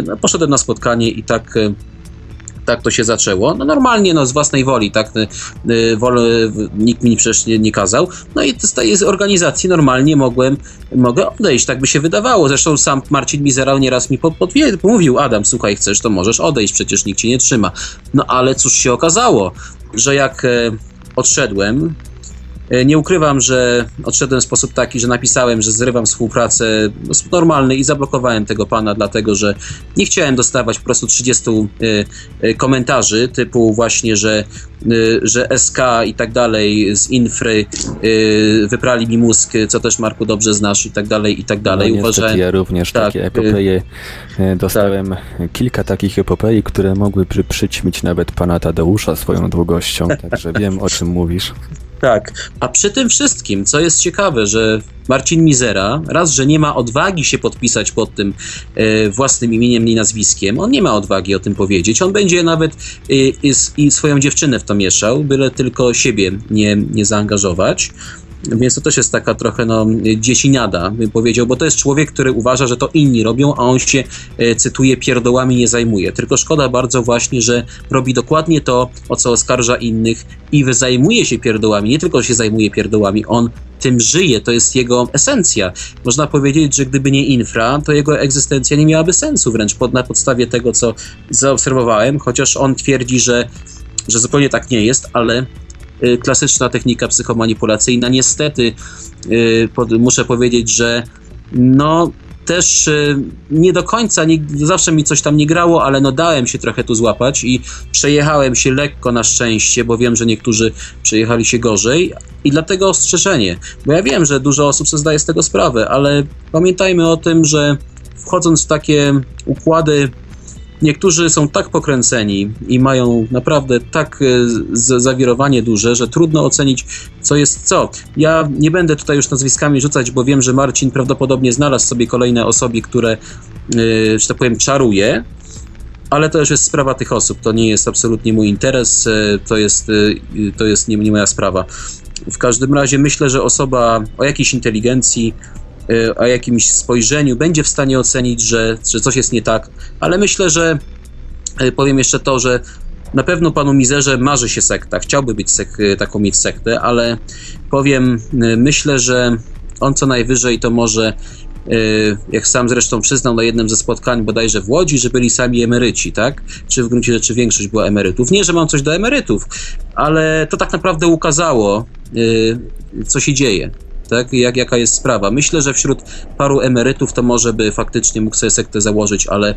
no, poszedłem na spotkanie i tak tak to się zaczęło. No normalnie, no z własnej woli, tak, wol, nikt mi przecież nie, nie kazał. No i z tej organizacji normalnie mogłem, mogę odejść, tak by się wydawało. Zresztą sam Marcin Mizerał nieraz mi podwie, mówił, Adam, słuchaj, chcesz, to możesz odejść, przecież nikt cię nie trzyma. No ale cóż się okazało, że jak odszedłem, E, nie ukrywam, że odszedłem w sposób taki, że napisałem, że zrywam współpracę sposób normalny i zablokowałem tego pana, dlatego że nie chciałem dostawać po prostu 30 e, e, komentarzy typu właśnie, że, że SK i tak dalej z infry wyprali mi mózg, co też Marku dobrze znasz i tak dalej, i tak dalej. No, Uważałem, ja również tak, takie epopeje dostałem tak. kilka takich epopei, które mogły przyćmić nawet pana Tadeusza swoją długością, także wiem o czym mówisz. Tak, a przy tym wszystkim, co jest ciekawe, że Marcin Mizera, raz, że nie ma odwagi się podpisać pod tym e, własnym imieniem i nazwiskiem, on nie ma odwagi o tym powiedzieć, on będzie nawet e, i swoją dziewczynę w to mieszał, byle tylko siebie nie, nie zaangażować. Więc to też jest taka trochę no, dziesiniada, bym powiedział, bo to jest człowiek, który uważa, że to inni robią, a on się, e, cytuję, pierdołami nie zajmuje. Tylko szkoda bardzo właśnie, że robi dokładnie to, o co oskarża innych i zajmuje się pierdołami. Nie tylko się zajmuje pierdołami, on tym żyje, to jest jego esencja. Można powiedzieć, że gdyby nie infra, to jego egzystencja nie miałaby sensu wręcz pod, na podstawie tego, co zaobserwowałem, chociaż on twierdzi, że, że zupełnie tak nie jest, ale klasyczna technika psychomanipulacyjna. Niestety y, muszę powiedzieć, że no też y, nie do końca, nie, zawsze mi coś tam nie grało, ale no dałem się trochę tu złapać i przejechałem się lekko na szczęście, bo wiem, że niektórzy przejechali się gorzej i dlatego ostrzeżenie, bo ja wiem, że dużo osób sobie zdaje z tego sprawę, ale pamiętajmy o tym, że wchodząc w takie układy Niektórzy są tak pokręceni i mają naprawdę tak e, zawirowanie duże, że trudno ocenić, co jest co. Ja nie będę tutaj już nazwiskami rzucać, bo wiem, że Marcin prawdopodobnie znalazł sobie kolejne osoby, które, e, że tak powiem, czaruje, ale to już jest sprawa tych osób. To nie jest absolutnie mój interes, e, to jest, to jest nie, nie moja sprawa. W każdym razie myślę, że osoba o jakiejś inteligencji o jakimś spojrzeniu będzie w stanie ocenić, że, że coś jest nie tak, ale myślę, że y, powiem jeszcze to, że na pewno panu Mizerze marzy się sekta, chciałby być sek y, taką mieć sektę, ale powiem, myślę, że on co najwyżej to może, jak sam zresztą przyznał na jednym ze spotkań bodajże w Łodzi, że byli sami emeryci, tak? Czy w gruncie rzeczy większość była emerytów. Nie, że mam coś do emerytów, ale to tak naprawdę ukazało, co się dzieje tak? Jak, jaka jest sprawa. Myślę, że wśród paru emerytów to może by faktycznie mógł sobie sektę założyć, ale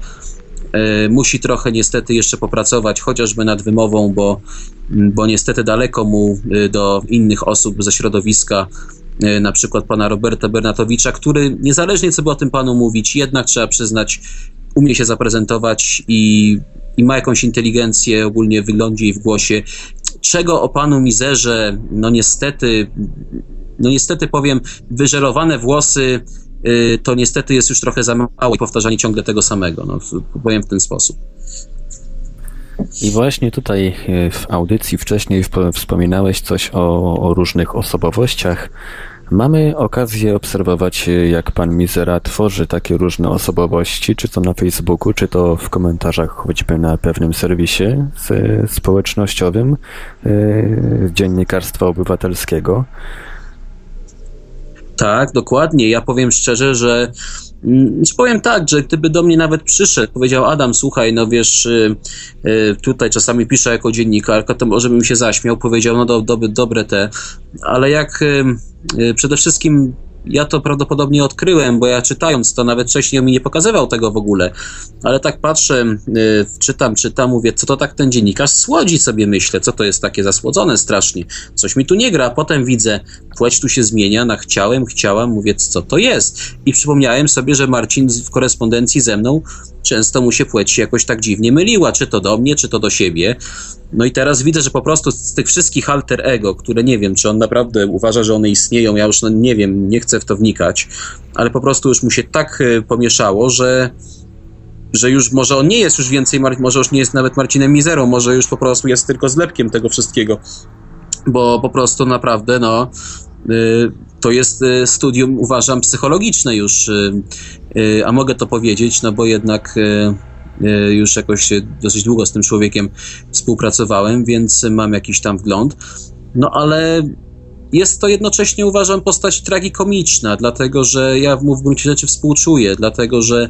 e, musi trochę niestety jeszcze popracować, chociażby nad wymową, bo, bo niestety daleko mu e, do innych osób ze środowiska, e, na przykład pana Roberta Bernatowicza, który niezależnie co by o tym panu mówić, jednak trzeba przyznać, umie się zaprezentować i, i ma jakąś inteligencję ogólnie w wyglądzie i w głosie, czego o panu Mizerze, no niestety no niestety powiem, wyżerowane włosy y, to niestety jest już trochę za mało i powtarzanie ciągle tego samego. No, powiem w ten sposób. I właśnie tutaj y, w audycji wcześniej wspominałeś coś o, o, różnych osobowościach. Mamy okazję obserwować, y, jak pan Mizera tworzy takie różne osobowości, czy to na Facebooku, czy to w komentarzach choćby na pewnym serwisie społecznościowym Dziennikarstwa Obywatelskiego. Tak, dokładnie. Ja powiem szczerze, że mm, powiem tak, że gdyby do mnie nawet przyszedł, powiedział Adam, słuchaj, no wiesz, y, y, tutaj czasami piszę jako dziennikarka, to może bym się zaśmiał, powiedział, no do, do, dobre te, ale jak y, przede wszystkim ja to prawdopodobnie odkryłem, bo ja czytając to nawet wcześniej mi nie pokazywał tego w ogóle, ale tak patrzę, y, czytam, czytam, mówię, co to tak ten dziennikarz słodzi sobie myślę, co to jest takie zasłodzone strasznie, coś mi tu nie gra, potem widzę, płeć tu się zmienia, na chciałem, chciałam, mówię, co to jest? I przypomniałem sobie, że Marcin w korespondencji ze mną często mu się płeć jakoś tak dziwnie myliła, czy to do mnie, czy to do siebie. No i teraz widzę, że po prostu z tych wszystkich alter ego, które nie wiem, czy on naprawdę uważa, że one istnieją, ja już no, nie wiem, nie chcę w to wnikać, ale po prostu już mu się tak y, pomieszało, że że już może on nie jest już więcej, może już nie jest nawet Marcinem Mizerą, może już po prostu jest tylko zlepkiem tego wszystkiego, bo po prostu naprawdę, no, y, to jest y, studium, uważam, psychologiczne już, a mogę to powiedzieć, no bo jednak już jakoś dosyć długo z tym człowiekiem współpracowałem, więc mam jakiś tam wgląd. No ale jest to jednocześnie, uważam, postać tragikomiczna, dlatego że ja mu w gruncie rzeczy współczuję, dlatego że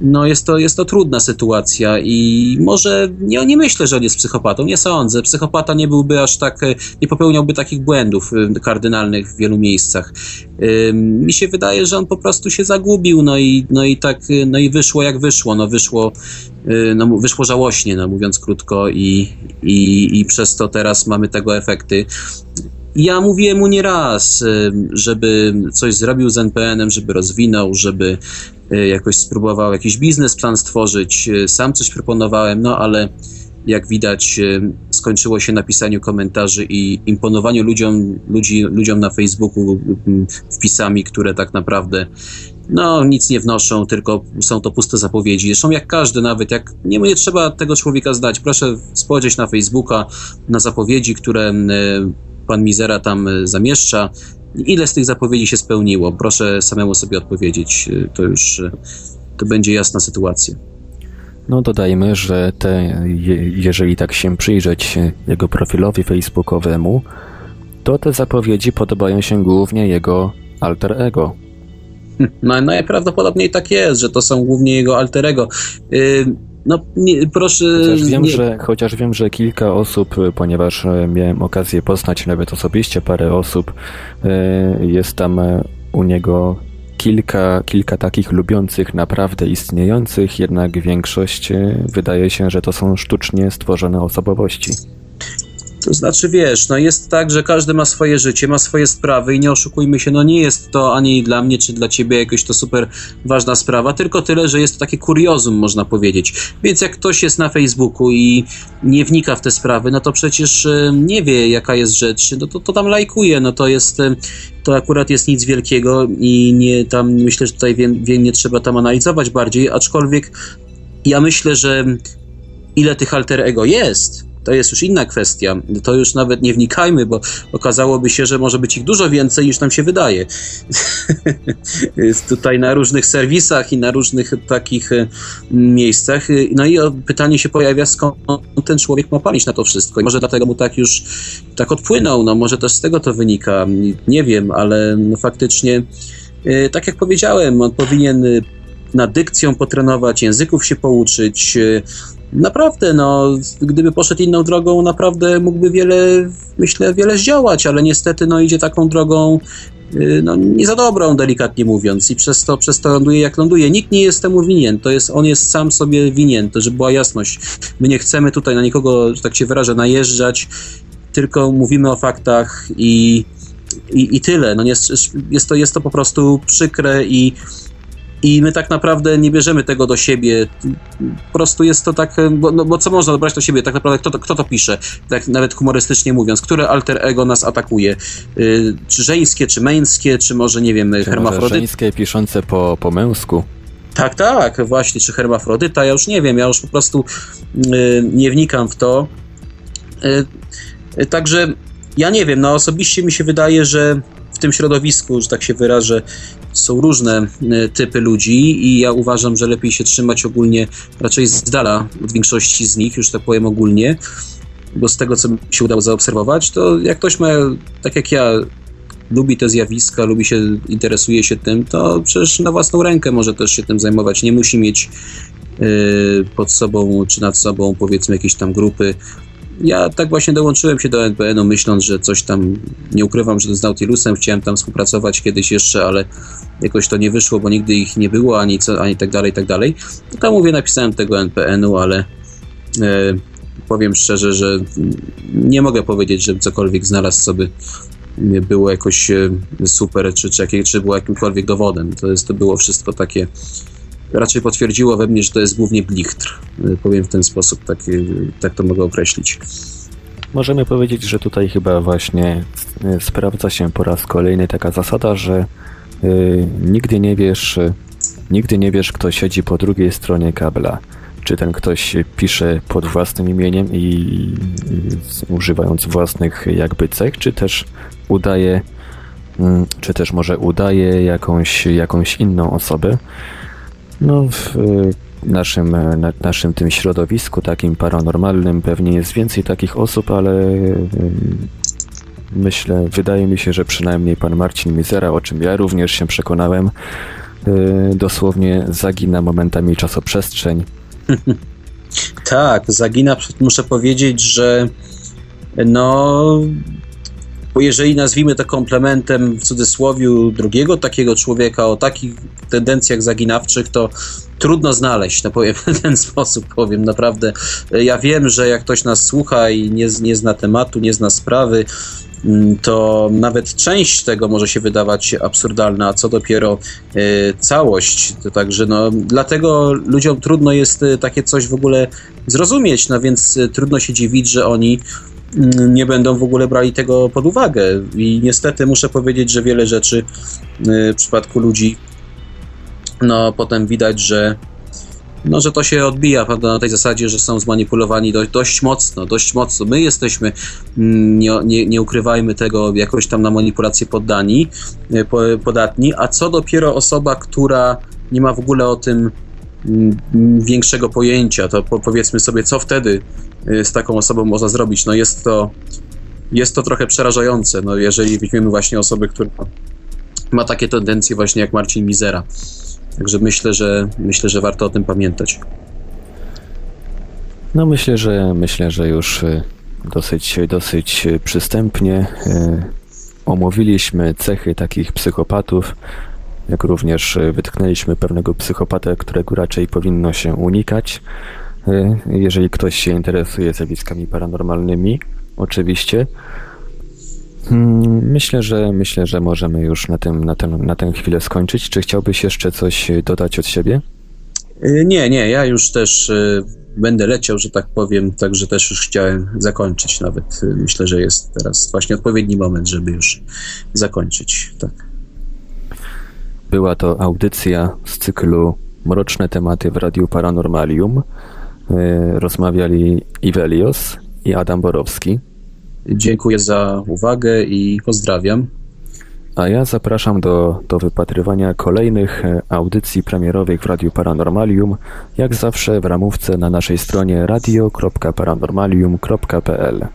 no jest to, jest to trudna sytuacja i może nie, nie myślę, że on jest psychopatą, nie sądzę. Psychopata nie byłby aż tak, nie popełniałby takich błędów y, kardynalnych w wielu miejscach. Mi się wydaje, że on po prostu się zagubił, no i, no i tak, y, no i wyszło jak wyszło, no wyszło, no wyszło żałośnie, no mówiąc krótko i, i, i przez to teraz mamy tego efekty. Ja mówiłem mu nie raz, żeby coś zrobił z NPN-em, żeby rozwinął, żeby e, jakoś spróbował jakiś biznesplan stworzyć. E, sam coś proponowałem, no ale jak widać, e, skończyło się napisaniu komentarzy i imponowaniu ludziom, ludzi, ludziom na Facebooku wpisami, które tak naprawdę no, nic nie wnoszą, tylko są to puste zapowiedzi. Zresztą jak każdy, nawet jak nie, nie trzeba tego człowieka zdać. Proszę spojrzeć na Facebooka, na zapowiedzi, które pan Mizera tam e, zamieszcza. Ile z tych zapowiedzi się spełniło? Proszę samemu sobie odpowiedzieć. E, to już e, to będzie jasna sytuacja. No dodajmy, że te, jeżeli tak się przyjrzeć jego profilowi facebookowemu, to te zapowiedzi podobają się głównie jego alter ego. No, najprawdopodobniej tak jest, że to są głównie jego alter ego. Yy, no, nie, proszę. Chociaż wiem, nie... że, chociaż wiem, że kilka osób, ponieważ e, miałem okazję poznać nawet osobiście parę osób, e, jest tam e, u niego kilka, kilka takich lubiących, naprawdę istniejących, jednak większość wydaje się, że to są sztucznie stworzone osobowości. To znaczy, wiesz, no jest tak, że każdy ma swoje życie, ma swoje sprawy i nie oszukujmy się, no nie jest to ani dla mnie, czy dla ciebie jakoś to super ważna sprawa, tylko tyle, że jest to takie kuriozum, można powiedzieć. Więc jak ktoś jest na Facebooku i nie wnika w te sprawy, no to przecież e, nie wie, jaka jest rzecz, no to, to tam lajkuje, no to jest, e, to akurat jest nic wielkiego i nie tam, myślę, że tutaj wie, wie, nie trzeba tam analizować bardziej, aczkolwiek ja myślę, że ile tych alter ego jest, to jest już inna kwestia. To już nawet nie wnikajmy, bo okazałoby się, że może być ich dużo więcej niż nam się wydaje. tutaj na różnych serwisach i na różnych takich e, miejscach. No i pytanie się pojawia, skąd ten człowiek ma palić na to wszystko. I może dlatego mu tak już tak odpłynął, no może też z tego to wynika. Nie wiem, ale no faktycznie e, tak jak powiedziałem, on powinien nad dykcją potrenować, języków się pouczyć, e, naprawdę, no, gdyby poszedł inną drogą, naprawdę mógłby wiele, myślę, wiele zdziałać, ale niestety, no, idzie taką drogą, y, no, nie za dobrą, delikatnie mówiąc, i przez to, przez to ląduje jak ląduje. Nikt nie jest temu winien, to jest, on jest sam sobie winien, to żeby była jasność. My nie chcemy tutaj na nikogo, że tak się wyrażę, najeżdżać, tylko mówimy o faktach i, i, i tyle. No, jest, jest, to, jest to po prostu przykre i i my tak naprawdę nie bierzemy tego do siebie. Po prostu jest to tak, bo, no, bo co można dobrać do siebie? Tak naprawdę kto to, kto to pisze? Tak nawet humorystycznie mówiąc, które alter ego nas atakuje? Yy, czy żeńskie, czy męskie, czy może, nie wiem, hermafrodyty? żeńskie piszące po, po męsku. Tak, tak, właśnie, czy hermafrodyta, ja już nie wiem, ja już po prostu yy, nie wnikam w to. Yy, także ja nie wiem, no osobiście mi się wydaje, że w tym środowisku, że tak się wyrażę, są różne e, typy ludzi i ja uważam, że lepiej się trzymać ogólnie raczej z dala od większości z nich, już tak powiem ogólnie, bo z tego, co mi się udało zaobserwować, to jak ktoś ma, tak jak ja, lubi te zjawiska, lubi się, interesuje się tym, to przecież na własną rękę może też się tym zajmować. Nie musi mieć yy, pod sobą czy nad sobą powiedzmy jakieś tam grupy ja tak właśnie dołączyłem się do NPN-u, myśląc, że coś tam, nie ukrywam, że z Nautilusem chciałem tam współpracować kiedyś jeszcze, ale jakoś to nie wyszło, bo nigdy ich nie było, ani, co, ani tak dalej, tak dalej. Tam mówię, napisałem tego NPN-u, ale e, powiem szczerze, że nie mogę powiedzieć, że cokolwiek znalazł, by było jakoś e, super, czy, czy, czy było jakimkolwiek dowodem. To, jest, to było wszystko takie raczej potwierdziło we mnie, że to jest głównie blichtr. E, powiem w ten sposób, tak, e, tak to mogę określić. Możemy powiedzieć, że tutaj chyba właśnie sprawdza się po raz kolejny taka zasada, że y, nigdy nie wiesz, nigdy nie wiesz, kto siedzi po drugiej stronie kabla. Czy ten ktoś pisze pod własnym imieniem i, i używając własnych jakby cech, czy też udaje, mm, czy też może udaje jakąś, jakąś inną osobę. No, w naszym, na, naszym tym środowisku takim paranormalnym pewnie jest więcej takich osób, ale mm, myślę, wydaje mi się, że przynajmniej pan Marcin Mizera, o czym ja również się przekonałem, y, dosłownie zagina momentami czasoprzestrzeń. tak, zagina, muszę powiedzieć, że no bo jeżeli nazwijmy to komplementem w cudzysłowie drugiego takiego człowieka o takich tendencjach zaginawczych, to trudno znaleźć, no powiem w ten sposób, powiem naprawdę. Ja wiem, że jak ktoś nas słucha i nie, nie zna tematu, nie zna sprawy, mm, to nawet część tego może się wydawać absurdalna, a co dopiero y, całość. To także no, dlatego ludziom trudno jest y, takie coś w ogóle zrozumieć, no więc trudno się dziwić, że oni nie będą w ogóle brali tego pod uwagę. I niestety muszę powiedzieć, że wiele rzeczy y, w przypadku ludzi, no potem widać, że no, że to się odbija prawda, na tej zasadzie, że są zmanipulowani dość, dość mocno, dość mocno. My jesteśmy, mm, nie, nie, nie ukrywajmy tego, jakoś tam na manipulację poddani, y, podatni, a co dopiero osoba, która nie ma w ogóle o tym mm, większego pojęcia, to powiedzmy sobie, co wtedy z taką osobą można zrobić. No jest to, jest to trochę przerażające, no jeżeli weźmiemy właśnie osobę, która ma takie tendencje właśnie jak Marcin Mizera. Także myślę, że myślę, że warto o tym pamiętać. No myślę, że myślę, że już y, dosyć, dosyć przystępnie y, omówiliśmy cechy takich psychopatów, jak również wytknęliśmy pewnego psychopatę, którego raczej powinno się unikać. Y, jeżeli ktoś się interesuje zjawiskami paranormalnymi, oczywiście. Hmm, myślę, że myślę, że możemy już na, tym, na, ten, na tę chwilę skończyć. Czy chciałbyś jeszcze coś dodać od siebie? Y, nie, nie, ja już też y, będę leciał, że tak powiem, także też już chciałem zakończyć nawet. Myślę, że jest teraz właśnie odpowiedni moment, żeby już zakończyć. Tak. Była to audycja z cyklu Mroczne tematy w Radiu Paranormalium. E, rozmawiali Iwelios i Adam Borowski. Dziękuję za uwagę i pozdrawiam. A ja zapraszam do, do wypatrywania kolejnych e, audycji premierowych w Radiu Paranormalium, jak zawsze w ramówce na naszej stronie radio.paranormalium.pl.